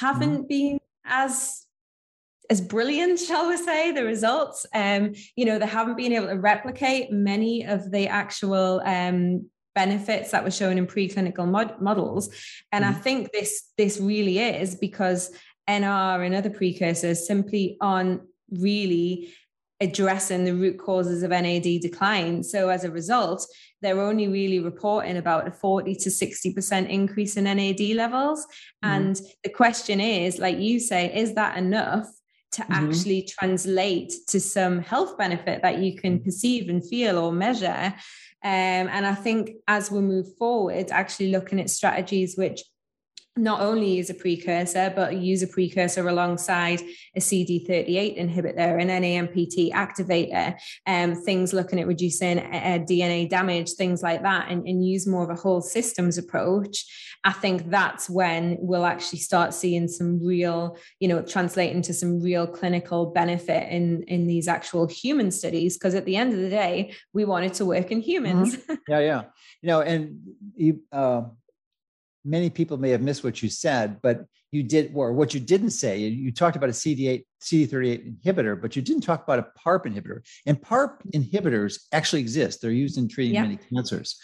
haven't mm-hmm. been as as brilliant, shall we say, the results. Um, you know, they haven't been able to replicate many of the actual um, benefits that were shown in preclinical mod- models. And mm-hmm. I think this this really is because NR and other precursors simply aren't really addressing the root causes of NAD decline. So as a result, they're only really reporting about a 40 to 60% increase in NAD levels. Mm-hmm. And the question is, like you say, is that enough to mm-hmm. actually translate to some health benefit that you can perceive and feel or measure. Um, and I think as we move forward, actually looking at strategies which not only use a precursor, but use a precursor alongside a CD38 inhibitor, an NAMPT activator, um, things looking at reducing uh, DNA damage, things like that, and, and use more of a whole systems approach. I think that's when we'll actually start seeing some real, you know, translate into some real clinical benefit in in these actual human studies. Because at the end of the day, we want it to work in humans. Mm-hmm. Yeah, yeah. You know, and you. Uh many people may have missed what you said, but you did, or what you didn't say, you talked about a CD8, CD38 inhibitor, but you didn't talk about a PARP inhibitor. And PARP inhibitors actually exist. They're used in treating many cancers.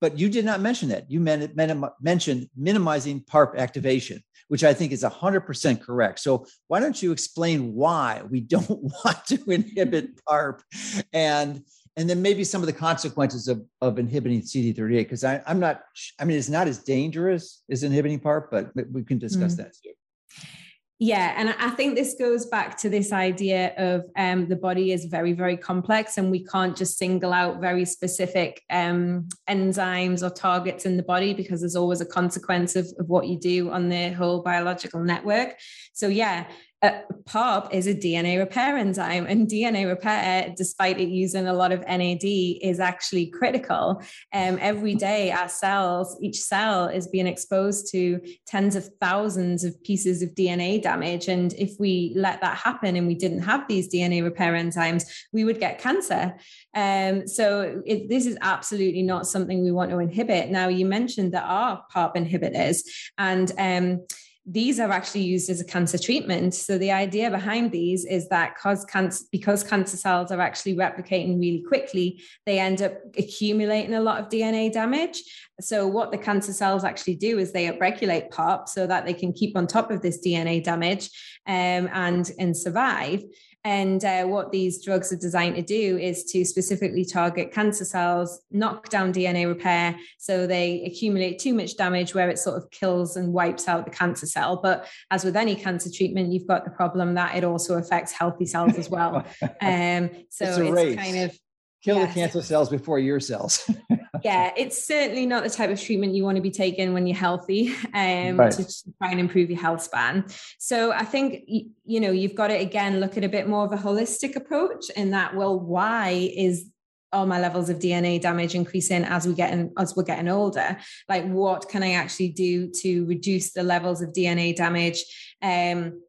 But you did not mention that. You mentioned minimizing PARP activation, which I think is 100% correct. So why don't you explain why we don't want to inhibit PARP and and then maybe some of the consequences of, of inhibiting CD38 because I'm not I mean it's not as dangerous as inhibiting PARP, but we can discuss mm. that too. Yeah, and I think this goes back to this idea of um, the body is very, very complex, and we can't just single out very specific um, enzymes or targets in the body because there's always a consequence of, of what you do on the whole biological network. So, yeah, uh, PARP is a DNA repair enzyme, and DNA repair, despite it using a lot of NAD, is actually critical. Um, every day, our cells, each cell is being exposed to tens of thousands of pieces of DNA damage. And if we let that happen and we didn't have these DNA repair enzymes, we would get cancer. Um, so it, this is absolutely not something we want to inhibit. Now, you mentioned there are PARP inhibitors, and um, these are actually used as a cancer treatment. So the idea behind these is that because cancer, because cancer cells are actually replicating really quickly, they end up accumulating a lot of DNA damage. So what the cancer cells actually do is they upregulate PARP so that they can keep on top of this DNA damage um, and and survive. And uh, what these drugs are designed to do is to specifically target cancer cells, knock down DNA repair, so they accumulate too much damage where it sort of kills and wipes out the cancer cell. But as with any cancer treatment, you've got the problem that it also affects healthy cells as well. Um, so it's, it's kind of kill yes. the cancer cells before your cells. yeah, it's certainly not the type of treatment you want to be taking when you're healthy um, right. to try and improve your health span. So I think, you know, you've got to, again, look at a bit more of a holistic approach in that, well, why is all my levels of DNA damage increasing as we get in, as we're getting older. Like, what can I actually do to reduce the levels of DNA damage? Um,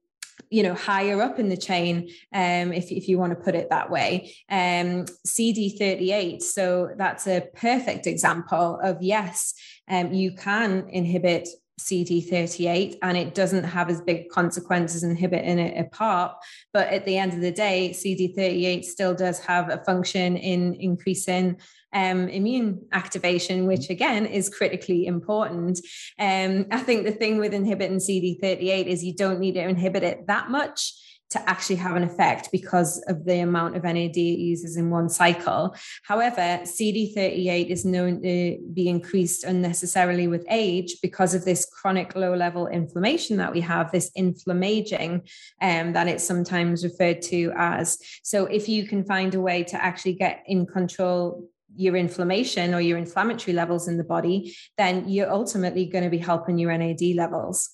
you know higher up in the chain um, if, if you want to put it that way um, cd38 so that's a perfect example of yes um, you can inhibit CD38 and it doesn't have as big consequences inhibiting it apart. But at the end of the day, CD38 still does have a function in increasing um, immune activation, which again is critically important. Um, I think the thing with inhibiting CD38 is you don't need to inhibit it that much to actually have an effect because of the amount of NAD it uses in one cycle. However, CD38 is known to be increased unnecessarily with age because of this chronic low level inflammation that we have, this inflammaging um, that it's sometimes referred to as. So, if you can find a way to actually get in control your inflammation or your inflammatory levels in the body, then you're ultimately going to be helping your NAD levels.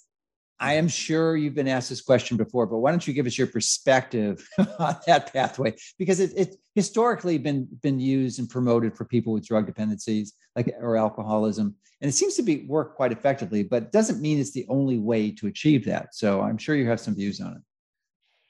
I am sure you've been asked this question before, but why don't you give us your perspective on that pathway? Because it, it's historically been been used and promoted for people with drug dependencies, like or alcoholism, and it seems to be work quite effectively. But doesn't mean it's the only way to achieve that. So I'm sure you have some views on it.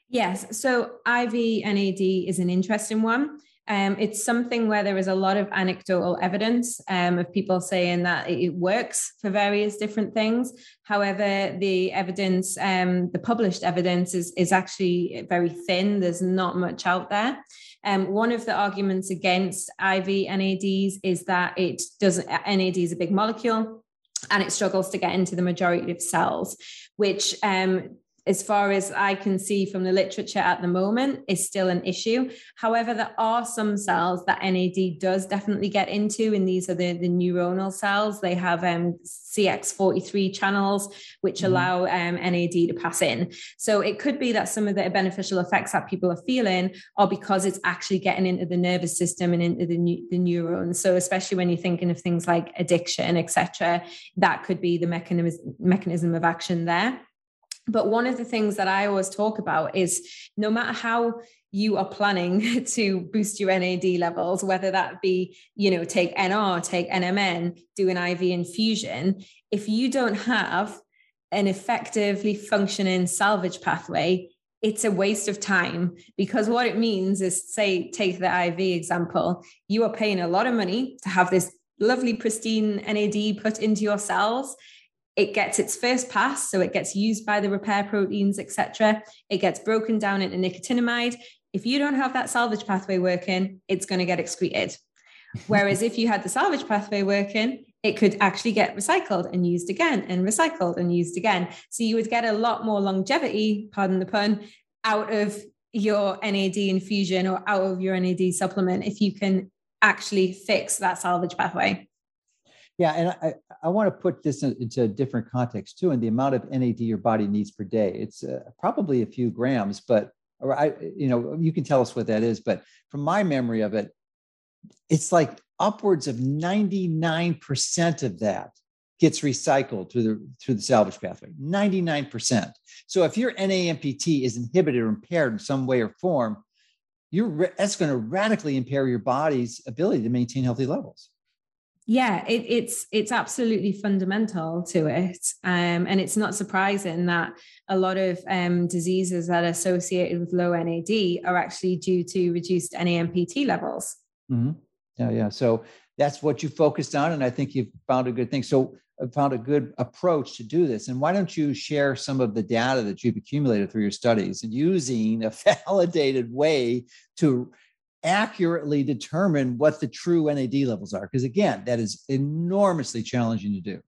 Yes. So IV NAD is an interesting one. Um, it's something where there is a lot of anecdotal evidence um, of people saying that it works for various different things. However, the evidence, um, the published evidence, is, is actually very thin. There's not much out there. Um, one of the arguments against IV NADs is that it doesn't, NAD is a big molecule and it struggles to get into the majority of cells, which um, as far as I can see from the literature at the moment, is still an issue. However, there are some cells that NAD does definitely get into, and these are the, the neuronal cells. They have um, CX43 channels, which mm-hmm. allow um, NAD to pass in. So it could be that some of the beneficial effects that people are feeling are because it's actually getting into the nervous system and into the, the neurons. So especially when you're thinking of things like addiction, etc., that could be the mechanism mechanism of action there. But one of the things that I always talk about is no matter how you are planning to boost your NAD levels, whether that be, you know, take NR, take NMN, do an IV infusion, if you don't have an effectively functioning salvage pathway, it's a waste of time. Because what it means is, say, take the IV example, you are paying a lot of money to have this lovely, pristine NAD put into your cells it gets its first pass, so it gets used by the repair proteins, etc. It gets broken down into nicotinamide. If you don't have that salvage pathway working, it's going to get excreted. Whereas if you had the salvage pathway working, it could actually get recycled and used again and recycled and used again. So you would get a lot more longevity, pardon the pun, out of your NAD infusion or out of your NAD supplement if you can actually fix that salvage pathway. Yeah, and I, I want to put this into a different context too, and the amount of NAD your body needs per day. It's uh, probably a few grams, but or I, you know, you can tell us what that is. But from my memory of it, it's like upwards of 99% of that gets recycled through the through the salvage pathway 99% so if your nampt is inhibited or impaired in some way or form you're that's going to radically impair your body's ability to maintain healthy levels yeah it, it's it's absolutely fundamental to it um, and it's not surprising that a lot of um, diseases that are associated with low nad are actually due to reduced nampt levels. Mm-hmm. yeah yeah. So that's what you focused on and i think you've found a good thing. So uh, found a good approach to do this and why don't you share some of the data that you've accumulated through your studies and using a validated way to accurately determine what the true nad levels are because again that is enormously challenging to do.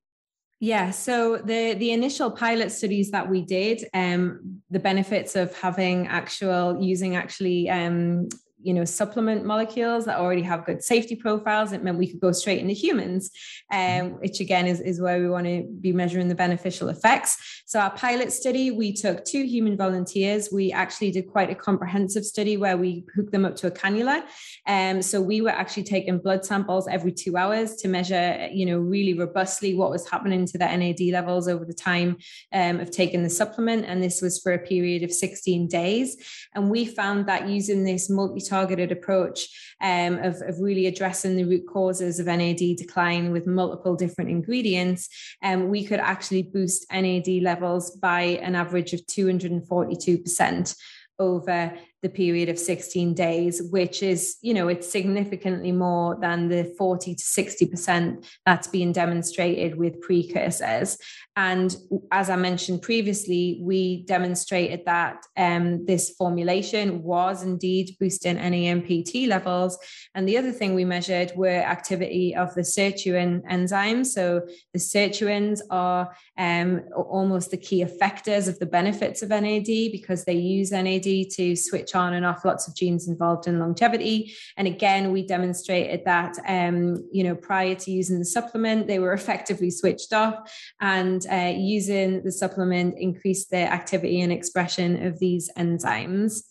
Yeah, so the the initial pilot studies that we did, um, the benefits of having actual using actually um, you know supplement molecules that already have good safety profiles it meant we could go straight into humans um, which again is, is where we want to be measuring the beneficial effects. So our pilot study we took two human volunteers. We actually did quite a comprehensive study where we hooked them up to a cannula. Um, so we were actually taking blood samples every two hours to measure you know really robustly what was happening to the nad levels over the time um, of taking the supplement. And this was for a period of 16 days. And we found that using this multi targeted approach um, of, of really addressing the root causes of NAD decline with multiple different ingredients, um, we could actually boost NAD levels by an average of 242% over the period of 16 days, which is, you know, it's significantly more than the 40 to 60% that's being demonstrated with precursors. And as I mentioned previously, we demonstrated that um, this formulation was indeed boosting NAMPT levels. And the other thing we measured were activity of the sirtuin enzymes. So the sirtuins are um, almost the key effectors of the benefits of NAD because they use NAD to switch switch on and off lots of genes involved in longevity. And again, we demonstrated that, um, you know, prior to using the supplement, they were effectively switched off, and uh, using the supplement increased the activity and expression of these enzymes.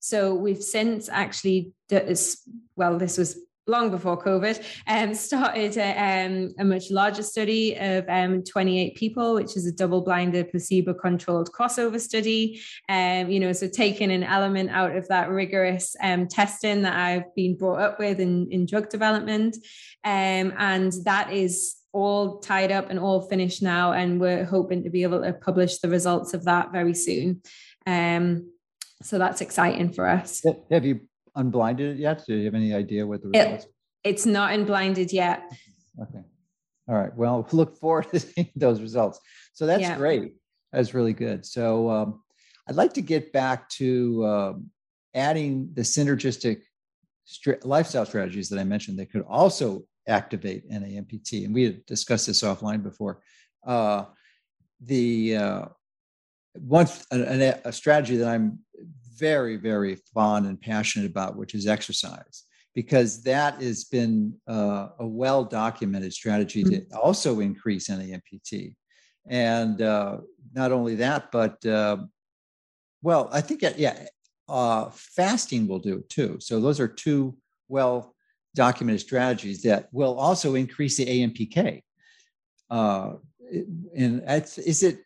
So we've since actually, well, this was long before COVID, um, started a, um, a, much larger study of um, 28 people, which is a double-blinded, placebo-controlled crossover study. Um, you know, so taking an element out of that rigorous um, testing that I've been brought up with in, in drug development, um, and that is all tied up and all finished now, and we're hoping to be able to publish the results of that very soon. so that's exciting for us. Have you unblinded it yet? Do you have any idea what the results? It, it's not unblinded yet. Okay. All right. Well, look forward to seeing those results. So that's yeah. great. That's really good. So um, I'd like to get back to uh, adding the synergistic st- lifestyle strategies that I mentioned that could also activate NAMPT. And we had discussed this offline before. Uh, the uh, once a, a, strategy that I'm very, very fond and passionate about, which is exercise, because that has been uh, a well documented strategy to mm-hmm. also increase NAMPT. And uh, not only that, but uh, well, I think, yeah, uh, fasting will do it too. So those are two well documented strategies that will also increase the AMPK. Uh, and is it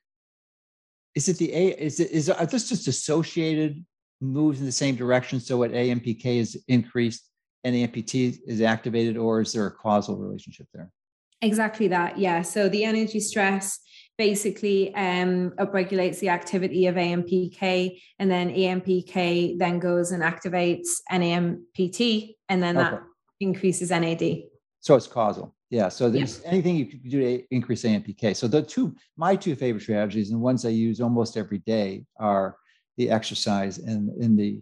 is it the a is it is are this just associated moves in the same direction so what ampk is increased and nampt is activated or is there a causal relationship there exactly that yeah so the energy stress basically um, upregulates the activity of AMPK, and then AMPK then goes and activates NAMPT, and then okay. that increases NAD. So it's causal. Yeah. So there's yeah. anything you could do to increase AMPK. So the two, my two favorite strategies and ones I use almost every day are the exercise and in the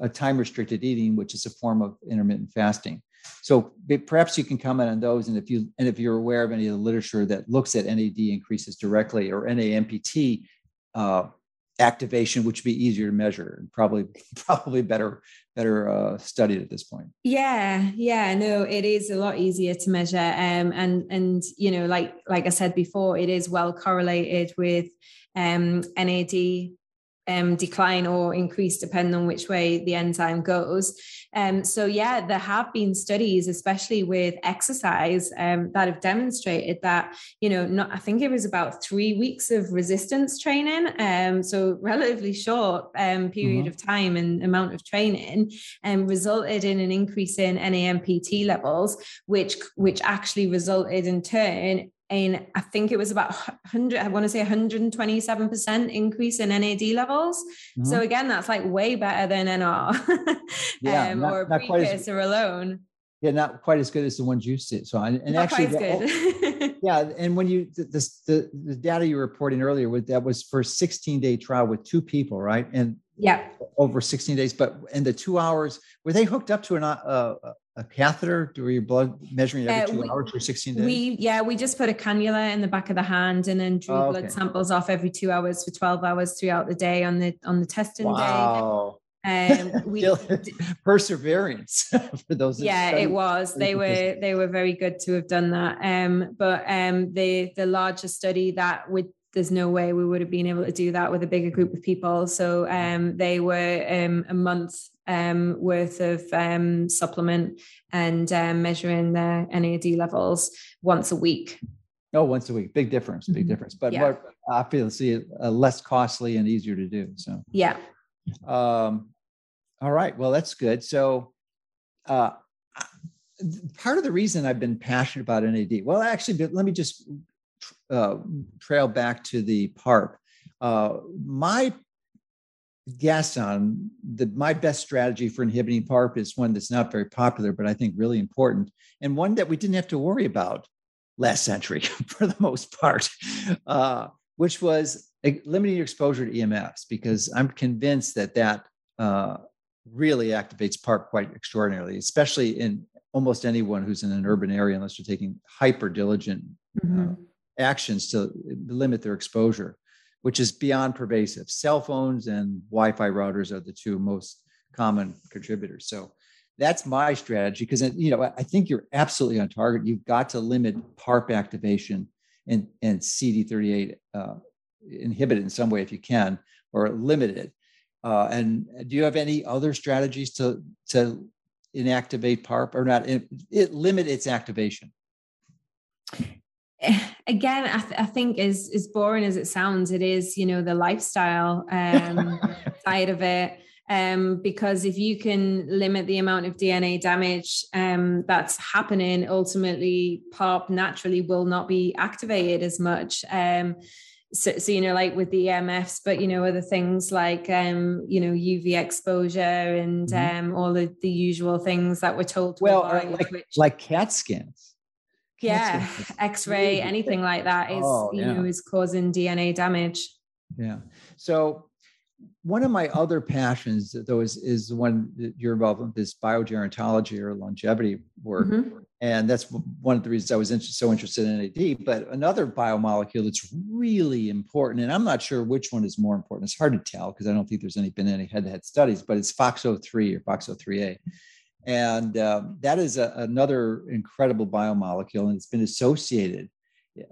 uh, time restricted eating, which is a form of intermittent fasting. So perhaps you can comment on those, and if you and if you're aware of any of the literature that looks at NAD increases directly or NAMPT uh, activation, which would be easier to measure and probably probably better better uh, studied at this point. Yeah, yeah, no, it is a lot easier to measure, um, and and you know, like like I said before, it is well correlated with um, NAD um, decline or increase depending on which way the enzyme goes. Um, so yeah, there have been studies, especially with exercise, um, that have demonstrated that you know, not I think it was about three weeks of resistance training, um, so relatively short um, period mm-hmm. of time and amount of training, and um, resulted in an increase in NAMPT levels, which which actually resulted in turn and I think it was about 100, I want to say 127% increase in NAD levels. Mm-hmm. So again, that's like way better than NR yeah, um, not, or precursor as, alone. Yeah, not quite as good as the ones you see. So, and, and actually, the, yeah, and when you the, the the data you were reporting earlier with that was for 16 day trial with two people, right? And yeah, over 16 days. But in the two hours, were they hooked up to an, uh, a catheter? Do your blood measuring every uh, two we, hours for 16 days? We yeah, we just put a cannula in the back of the hand and then drew oh, okay. blood samples off every two hours for 12 hours throughout the day on the on the testing wow. day. Um, we perseverance for those. Yeah, it was. They were they were very good to have done that. Um, but um, the the larger study that would there's no way we would have been able to do that with a bigger group of people. So um, they were um, a month um, worth of um, supplement and um, measuring their NAD levels once a week. Oh, once a week, big difference, big mm-hmm. difference, but yeah. more obviously uh, less costly and easier to do. So yeah. Um, all right, well that's good. So uh, part of the reason I've been passionate about NAD, well, actually, let me just uh, trail back to the PARP. Uh, my guess on the my best strategy for inhibiting PARP is one that's not very popular, but I think really important, and one that we didn't have to worry about last century for the most part, uh, which was limiting your exposure to EMFs, because I'm convinced that that uh, really activates PARP quite extraordinarily, especially in almost anyone who's in an urban area, unless you're taking hyper diligent mm-hmm. uh, actions to limit their exposure which is beyond pervasive. Cell phones and Wi-Fi routers are the two most common contributors. So that's my strategy because you know I think you're absolutely on target. You've got to limit PARP activation and and CD38 uh, inhibit it in some way if you can, or limit it. Uh, and do you have any other strategies to to inactivate PARP or not? It, it limit its activation. again I, th- I, think as as boring as it sounds it is you know the lifestyle um, side of it. Um, because if you can limit the amount of dna damage um, that's happening ultimately PARP naturally will not be activated as much. Um, so, so, you know like with the emfs but you know other things like um you know uv exposure and mm-hmm. um all the, the usual things that we're told to well like, like cat scans yeah x-ray anything like that is oh, you know is causing dna damage. Yeah. So one of my other passions though is is the one that you're involved with this biogerontology or longevity work. Mm-hmm. and that's one of the reasons i was inter- so interested in nad but another biomolecule that's really important and i'm not sure which one is more important. It's hard to tell because i don't think there's any been any head-to-head studies but it's foxo3 or foxo3a and uh, that is a, another incredible biomolecule, and it's been associated.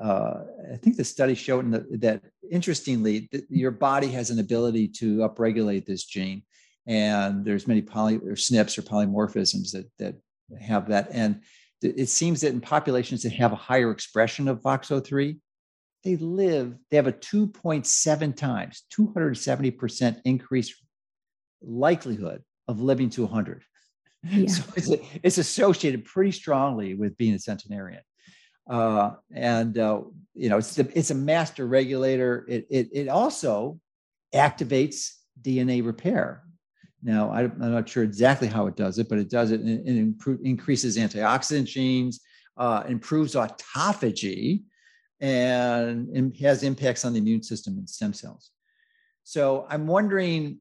Uh, I think the study showed that, that interestingly, th- your body has an ability to upregulate this gene, and there's many poly or SNPs or polymorphisms that that have that. And th- it seems that in populations that have a higher expression of FOXO3, they live. They have a 2.7 times, 270% increase likelihood of living to 100. Yeah. So it's, it's associated pretty strongly with being a centenarian. Uh, and uh, you know it's the, it's a master regulator. It, it it also activates DNA repair. Now I, am not sure exactly how it does it, but it does it. And it, increases antioxidant genes. uh, improves autophagy and, and has impacts on the immune system and stem cells. So I'm wondering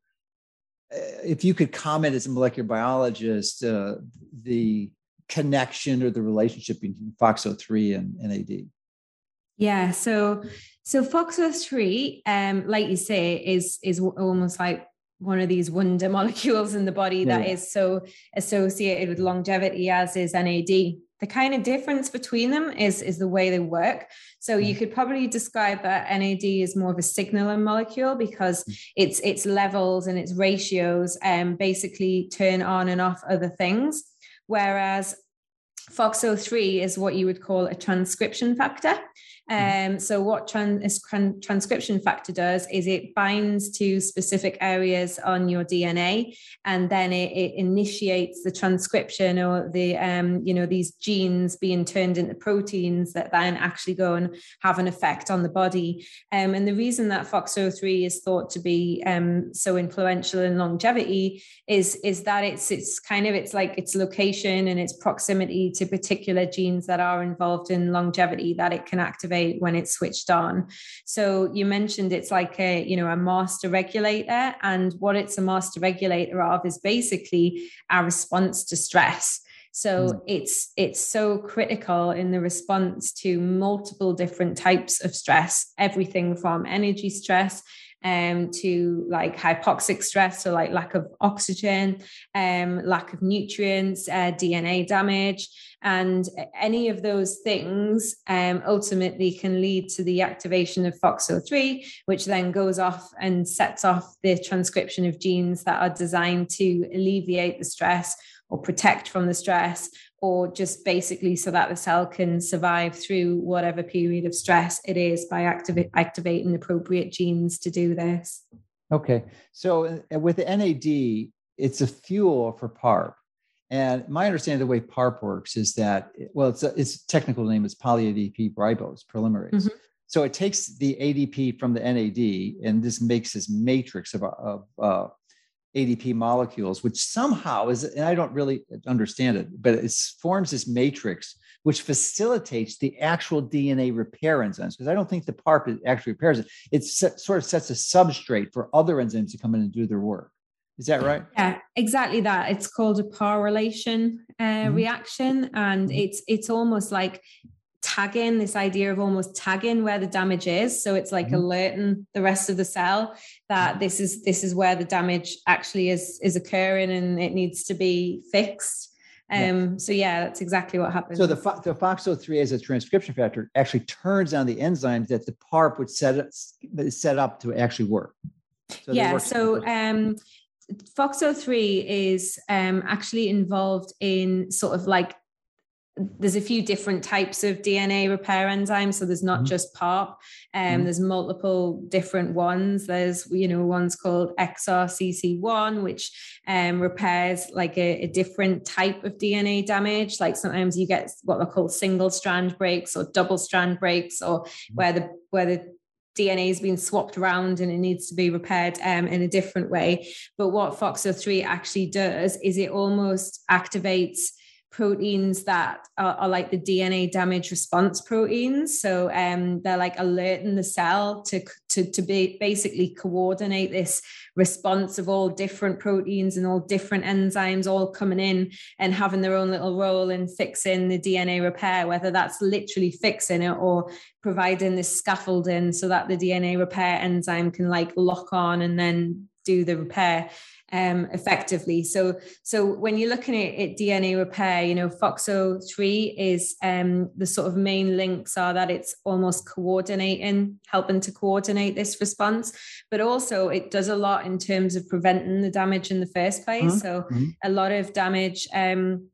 if you could comment as a molecular biologist uh, the connection or the relationship between FOXO3 and NAD. Yeah, so so FOXO3, um, like you say, is is almost like one of these wonder molecules in the body that yeah. is so associated with longevity as is NAD. The kind of difference between them is, is the way they work. So you mm. could probably describe that NAD is more of a signaling molecule because mm. its its levels and its ratios um, basically turn on and off other things. Whereas FOXO3 is what you would call a transcription factor. Mm-hmm. Um, so what trans- transcription factor does is it binds to specific areas on your DNA, and then it, it initiates the transcription or the um, you know these genes being turned into proteins that then actually go and have an effect on the body. Um, and the reason that FOXO3 is thought to be um, so influential in longevity is is that it's it's kind of it's like its location and its proximity to particular genes that are involved in longevity that it can activate when it's switched on. So you mentioned it's like a, you know, a master regulator. And what it's a master regulator of is basically our response to stress. So mm. it's it's so critical in the response to multiple different types of stress, everything from energy stress um, to like hypoxic stress, so like lack of oxygen, um, lack of nutrients, uh, DNA damage, and any of those things um, ultimately can lead to the activation of FOXO3, which then goes off and sets off the transcription of genes that are designed to alleviate the stress or protect from the stress or just basically so that the cell can survive through whatever period of stress it is by activ- activating appropriate genes to do this. Okay. So uh, with NAD, it's a fuel for PARP. And my understanding of the way PARP works is that, well, it's a, its technical name is poly-ADP ribose polymerase. Mm-hmm. So it takes the ADP from the NAD and this makes this matrix of, of uh, ADP molecules, which somehow is, and I don't really understand it, but it forms this matrix which facilitates the actual DNA repair enzymes. Because I don't think the PARP actually repairs it. It sort of sets a substrate for other enzymes to come in and do their work. Is that right? Yeah, exactly that. It's called a PARylation uh, mm-hmm. reaction, and mm-hmm. it's it's almost like tagging this idea of almost tagging where the damage is. So it's like mm-hmm. alerting the rest of the cell that this is this is where the damage actually is is occurring and it needs to be fixed. Um yeah. so yeah that's exactly what happens so the, the foxo3 as a transcription factor actually turns on the enzymes that the parp would set up set up to actually work. So yeah so um FOXO3 is um, actually involved in sort of like there's a few different types of DNA repair enzymes. So there's not mm-hmm. just PARP, um, mm-hmm. there's multiple different ones. There's, you know, one's called XRCC1, which um, repairs like a, a, different type of DNA damage. Like sometimes you get what are called single strand breaks or double strand breaks, or mm-hmm. where the where the DNA has been swapped around and it needs to be repaired um, in a different way. But what FOXO3 actually does is it almost activates proteins that are, are, like the DNA damage response proteins. So um, they're like alerting the cell to, to, to be basically coordinate this response of all different proteins and all different enzymes all coming in and having their own little role in fixing the DNA repair, whether that's literally fixing it or providing this scaffolding so that the DNA repair enzyme can like lock on and then do the repair um, effectively. So, so when you're looking at, at DNA repair, you know, FOXO3 is um, the sort of main links are that it's almost coordinating, helping to coordinate this response, but also it does a lot in terms of preventing the damage in the first place. Mm-hmm. So, mm-hmm. a lot of damage. Um,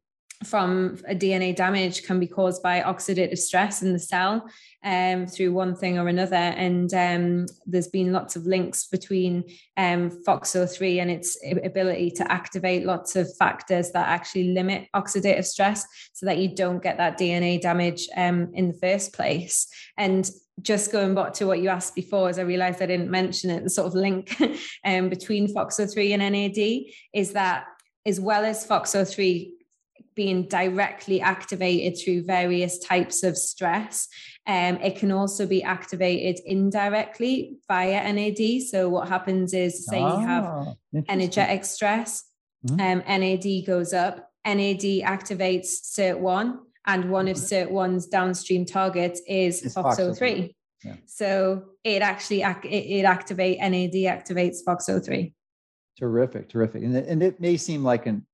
from a DNA damage can be caused by oxidative stress in the cell um, through one thing or another. And um, there's been lots of links between um, FOXO3 and its ability to activate lots of factors that actually limit oxidative stress so that you don't get that DNA damage um, in the first place. And just going back to what you asked before, as I realized I didn't mention it, the sort of link um, between FOXO3 and NAD is that as well as FOXO3 being directly activated through various types of stress. Um, it can also be activated indirectly via NAD. So what happens is, say you have ah, energetic stress, mm-hmm. um, NAD goes up. NAD activates SIRT1, and one of mm-hmm. SIRT1's downstream targets is FOXO3. Yeah. So it actually it, it activate NAD activates FOXO3. Terrific, terrific. And, and it may seem like an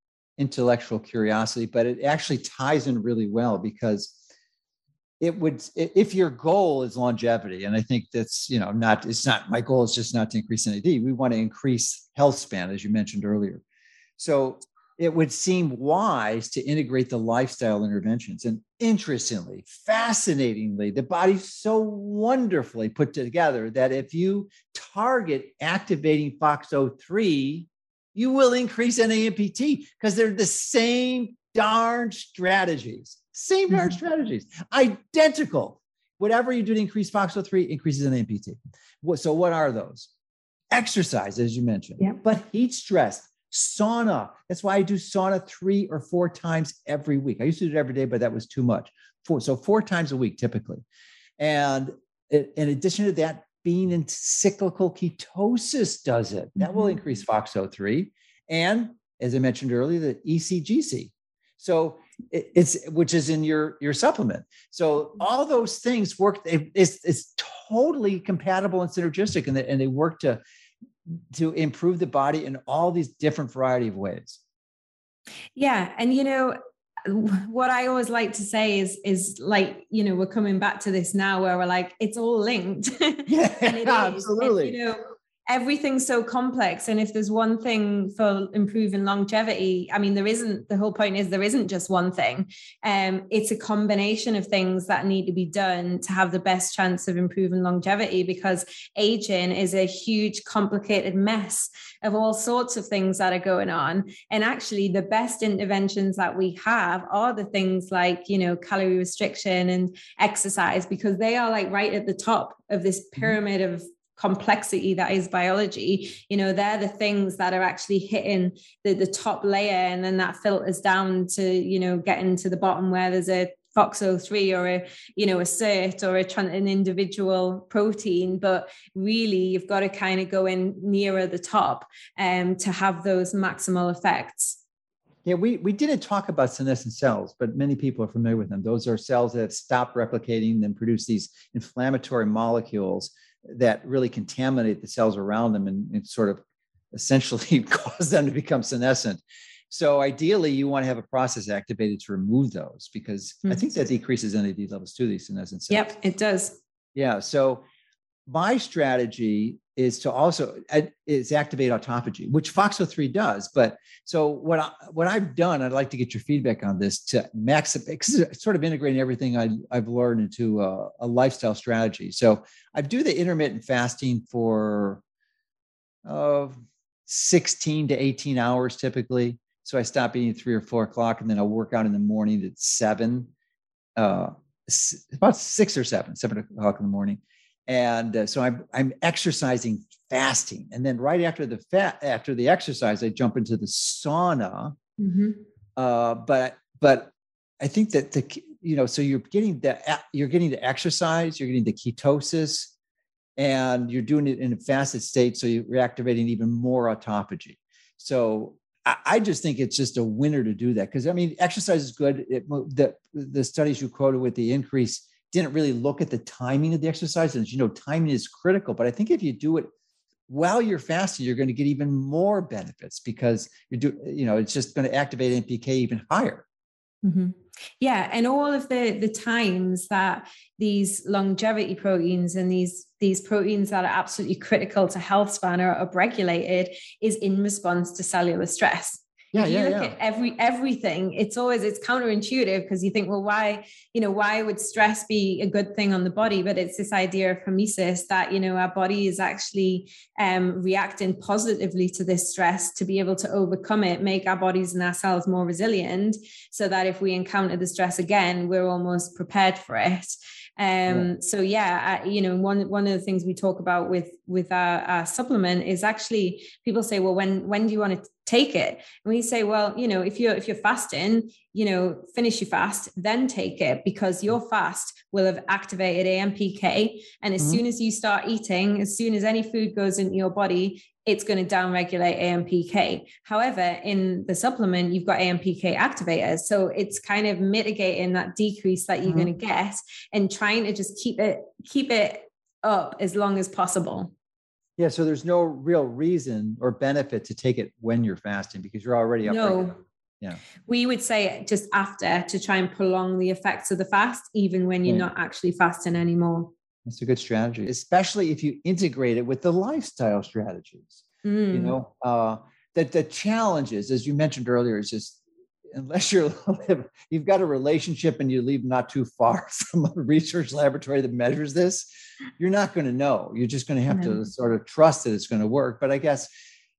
intellectual curiosity, but it actually ties in really well because it would if your goal is longevity, and I think that's you know not it's not my goal is just not to increase NAD. We want to increase health span, as you mentioned earlier. So it would seem wise to integrate the lifestyle interventions. And interestingly, fascinatingly, the body's so wonderfully put together that if you target activating FOXO3, you will increase NAMPT because they're the same darn strategies. Same darn mm-hmm. strategies, identical. Whatever you do to increase FOXO3 increases NAMPT. So, what are those? Exercise, as you mentioned, yeah. but heat stress, sauna. That's why I do sauna three or four times every week. I used to do it every day, but that was too much. Four, so four times a week typically. And in addition to that, being in cyclical ketosis does it. That will mm-hmm. increase FOXO3. And as I mentioned earlier, the ECGC. So it's which is in your your supplement. So all those things work. It's, it's totally compatible and synergistic, and they, and they work to to improve the body in all these different variety of ways yeah and you know what i always like to say is is like you know we're coming back to this now where we're like it's all linked. Yeah absolutely and, you know everything's so complex and if there's one thing for improving longevity i mean there isn't the whole point is there isn't just one thing um it's a combination of things that need to be done to have the best chance of improving longevity because aging is a huge complicated mess of all sorts of things that are going on and actually the best interventions that we have are the things like you know calorie restriction and exercise because they are like right at the top of this mm-hmm. pyramid of complexity that is biology you know they're the things that are actually hitting the, the top layer and then that filters down to you know getting to the bottom where there's a FOXO3 or a you know a SIRT or a an individual protein but really you've got to kind of go in nearer the top um, to have those maximal effects yeah, we, we didn't talk about senescent cells, but many people are familiar with them. Those are cells that stop replicating and produce these inflammatory molecules that really contaminate the cells around them and, and sort of essentially cause them to become senescent. So ideally, you want to have a process activated to remove those because mm-hmm. I think that decreases NAD levels too, these senescent cells. Yep, it does. Yeah. So my strategy is to also is activate autophagy, which FOXO3 does. But so what I, what I've done, I'd like to get your feedback on this to maximize, sort of integrating everything I, have learned into a, a, lifestyle strategy. So I do the intermittent fasting for uh, 16 to 18 hours typically. So I stop eating at three or four o'clock, and then I'll work out in the morning at seven, uh, about six or seven, seven o'clock in the morning and uh, so I'm I'm exercising fasting, and then right after the fat after the exercise, I jump into the sauna. Mm-hmm. Uh, but but I think that the you know so you're getting the you're getting the exercise, you're getting the ketosis, and you're doing it in a fasted state, so you're activating even more autophagy. So I, I just think it's just a winner to do that because I mean exercise is good. It, the the studies you quoted with the increase didn't really look at the timing of the exercise. And you know, timing is critical. But I think if you do it while you're fasting, you're going to get even more benefits because you're do, you know, it's just going to activate AMPK even higher. Mm-hmm. Yeah, and all of the the times that these longevity proteins and these these proteins that are absolutely critical to health span are upregulated is in response to cellular stress yeah, you yeah, look yeah. at every everything it's always it's counterintuitive because you think well why you know why would stress be a good thing on the body? But it's this idea of hormesis that you know our body is actually um, reacting positively to this stress to be able to overcome it make our bodies and ourselves more resilient so that if we encounter the stress again we're almost prepared for it. Um, so yeah, you know, one one of the things we talk about with with our, our, supplement is actually people say, well, when when do you want to take it and we say well you know if you're if you're fasting you know finish your fast then take it because your fast will have activated ampk and as mm-hmm. soon as you start eating as soon as any food goes into your body it's going to downregulate AMPK. However, in the supplement, you've got AMPK activators. So it's kind of mitigating that decrease that you're mm-hmm. going to get and trying to just keep it, keep it up as long as possible. Yeah, so there's no real reason or benefit to take it when you're fasting because you're already up. No. Yeah. We would say just after to try and prolong the effects of the fast, even when you're not actually fasting anymore. That's a good strategy, especially if you integrate it with the lifestyle strategies. Mm. You know, uh, that the challenges, as you mentioned earlier, is just unless you're you've got a relationship and you live not too far from a research laboratory that measures this, you're not going to know. You're just going to have mm. to sort of trust that it's going to work. But I guess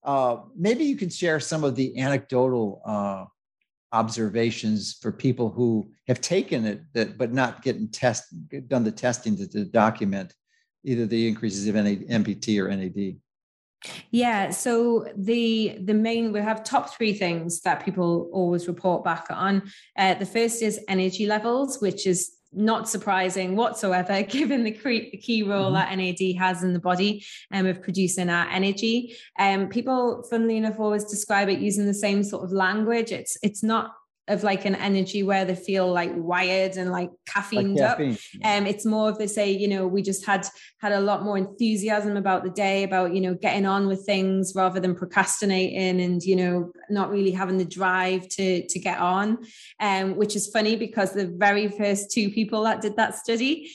uh, maybe you can share some of the anecdotal uh, observations for people who have taken it that but not getting test done the testing to, to document either the increases of NAMPT or NAD. Yeah, so the the main we have top three things that people always report back on. Uh, the first is energy levels, which is not surprising whatsoever, given the key role mm-hmm. that NAD has in the body um, of producing our energy. Um, people, funnily enough, always describe it using the same sort of language. It's it's not of like an energy where they feel like wired and like caffeined like up. Um, it's more of they say, you know, we just had had a lot more enthusiasm about the day, about you know getting on with things rather than procrastinating and you know not really having the drive to to get on. Um, which is funny because the very first two people that did that study,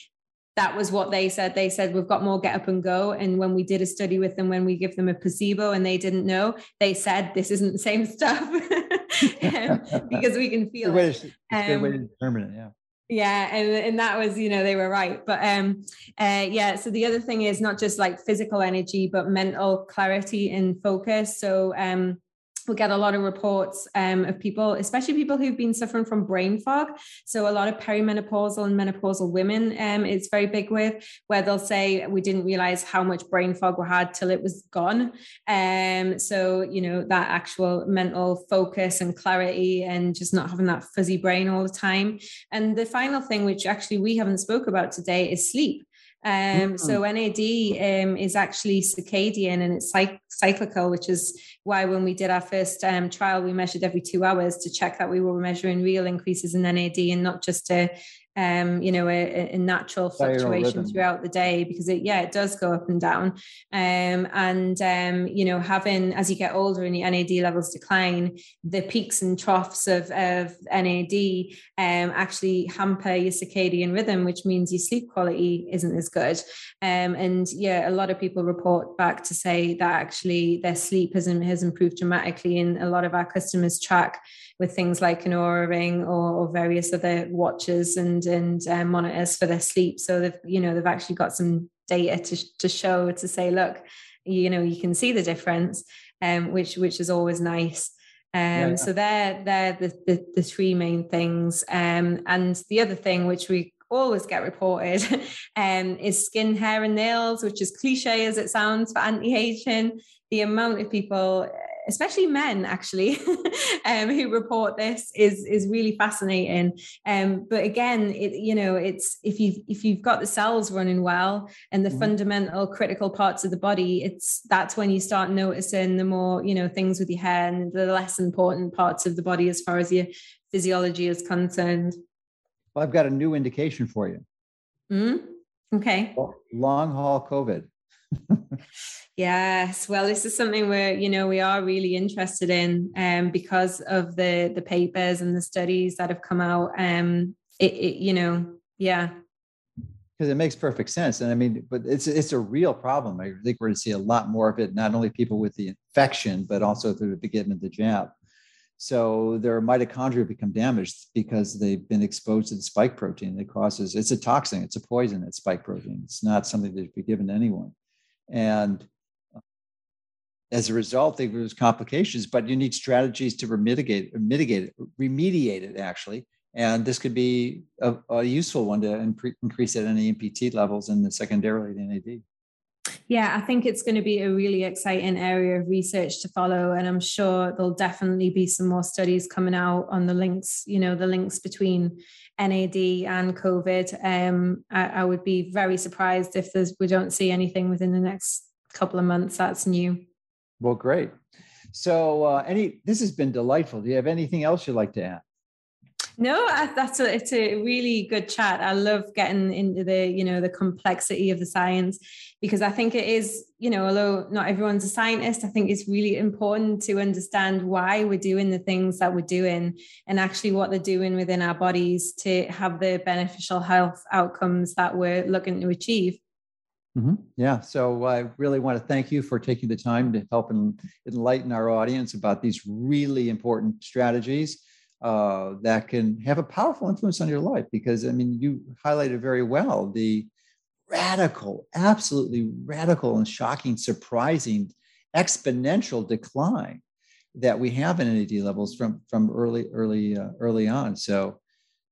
that was what they said. They said, We've got more get up and go. And when we did a study with them, when we give them a placebo and they didn't know, they said, This isn't the same stuff um, because we can feel it. It's a good way to um, determine it. Yeah. Yeah, and, and that was, you know, they were right. But um uh yeah, so the other thing is not just like physical energy, but mental clarity and focus. So um we get a lot of reports um, of people, especially people who've been suffering from brain fog. So a lot of perimenopausal and menopausal women, um, it's very big with where they'll say we didn't realize how much brain fog we had till it was gone. Um, so you know that actual mental focus and clarity, and just not having that fuzzy brain all the time. And the final thing, which actually we haven't spoke about today, is sleep. Um. So NAD um, is actually circadian and it's cyc- cyclical, which is why when we did our first um, trial, we measured every two hours to check that we were measuring real increases in NAD and not just to um, you know, a, a natural fluctuation throughout the day because it, yeah, it does go up and down. Um, and, um, you know, having, as you get older and your NAD levels decline, the peaks and troughs of, of NAD um, actually hamper your circadian rhythm, which means your sleep quality isn't as good. Um, and yeah, a lot of people report back to say that actually their sleep has, has improved dramatically. And a lot of our customers track with things like an Oura ring or, or various other watches and and um, monitors for their sleep. So they've you know they've actually got some data to to show to say, look, you know you can see the difference, um, which which is always nice. Um, yeah. So they're they're the, the, the three main things. Um, and the other thing which we always get reported um, is skin, hair, and nails, which is cliche as it sounds for anti-aging. The amount of people especially men actually um, who report this is is really fascinating. Um, but again it, you know it's if you've if you've got the cells running well and the mm-hmm. fundamental critical parts of the body it's that's when you start noticing the more you know things with your hair and the less important parts of the body as far as your physiology is concerned. Well i've got a new indication for you. Mm-hmm. okay. Long haul covid yes well this is something where you know we are really interested in um, because of the the papers and the studies that have come out um it, it you know yeah. Because it makes perfect sense and i mean but it's it's a real problem. I think we're going to see a lot more of it not only people with the infection but also through the beginning of the jab. So their mitochondria become damaged because they've been exposed to the spike protein that causes it's a toxin it's a poison that spike protein. It's not something that should be given to anyone and uh, as a result, they lose complications, but you need strategies to mitigate, mitigate it, remediate it actually. And this could be a, a useful one to increase at NAMPT levels and the secondarily the NAD. Yeah, I think it's going to be a really exciting area of research to follow. And I'm sure there'll definitely be some more studies coming out on the links, you know, the links between NAD and COVID. Um, I, I would be very surprised if there's, we don't see anything within the next couple of months that's new. Well, great. So, uh, any this has been delightful. Do you have anything else you'd like to add? No, that's a, it's a really good chat. I love getting into the you know the complexity of the science because I think it is you know although not everyone's a scientist, I think it's really important to understand why we're doing the things that we're doing and actually what they're doing within our bodies to have the beneficial health outcomes that we're looking to achieve. Mm-hmm. Yeah. So I really want to thank you for taking the time to help enlighten our audience about these really important strategies uh, that can have a powerful influence on your life. Because, I mean, you highlighted very well the radical, absolutely radical and shocking, surprising, exponential decline that we have in NAD levels from from early, early, uh, early on. So,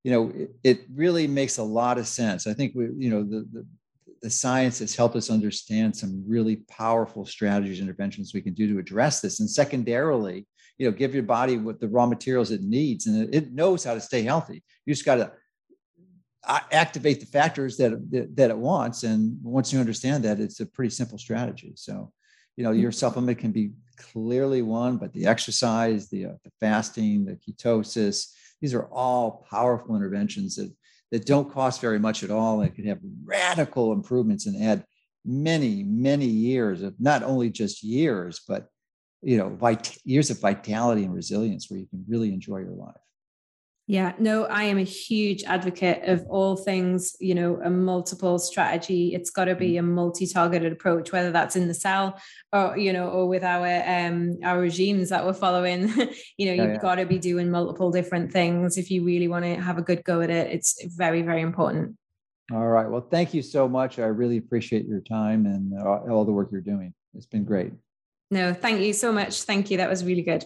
you know, it, it, really makes a lot of sense. I think we, you know, the, the the science has helped us understand some really powerful strategies interventions we can do to address this and secondarily you know give your body what the raw materials it needs and it knows how to stay healthy you just got to activate the factors that, that, that it wants and once you understand that it's a pretty simple strategy. So you know your supplement can be clearly one but the exercise the, uh, the fasting the ketosis these are all powerful interventions that that don't cost very much at all and can have radical improvements and add many many years of not only just years but you know vit- years of vitality and resilience where you can really enjoy your life yeah, no, I am a huge advocate of all things, you know, a multiple strategy. It's got to be mm. a multi-targeted approach, whether that's in the cell or, you know, or with our um our regimes that we're following. you know, you've yeah. got to be doing multiple different things if you really want to have a good go at it. It's very, very important. All right. Well, thank you so much. I really appreciate your time and all the work you're doing. It's been great. No, thank you so much. Thank you. That was really good.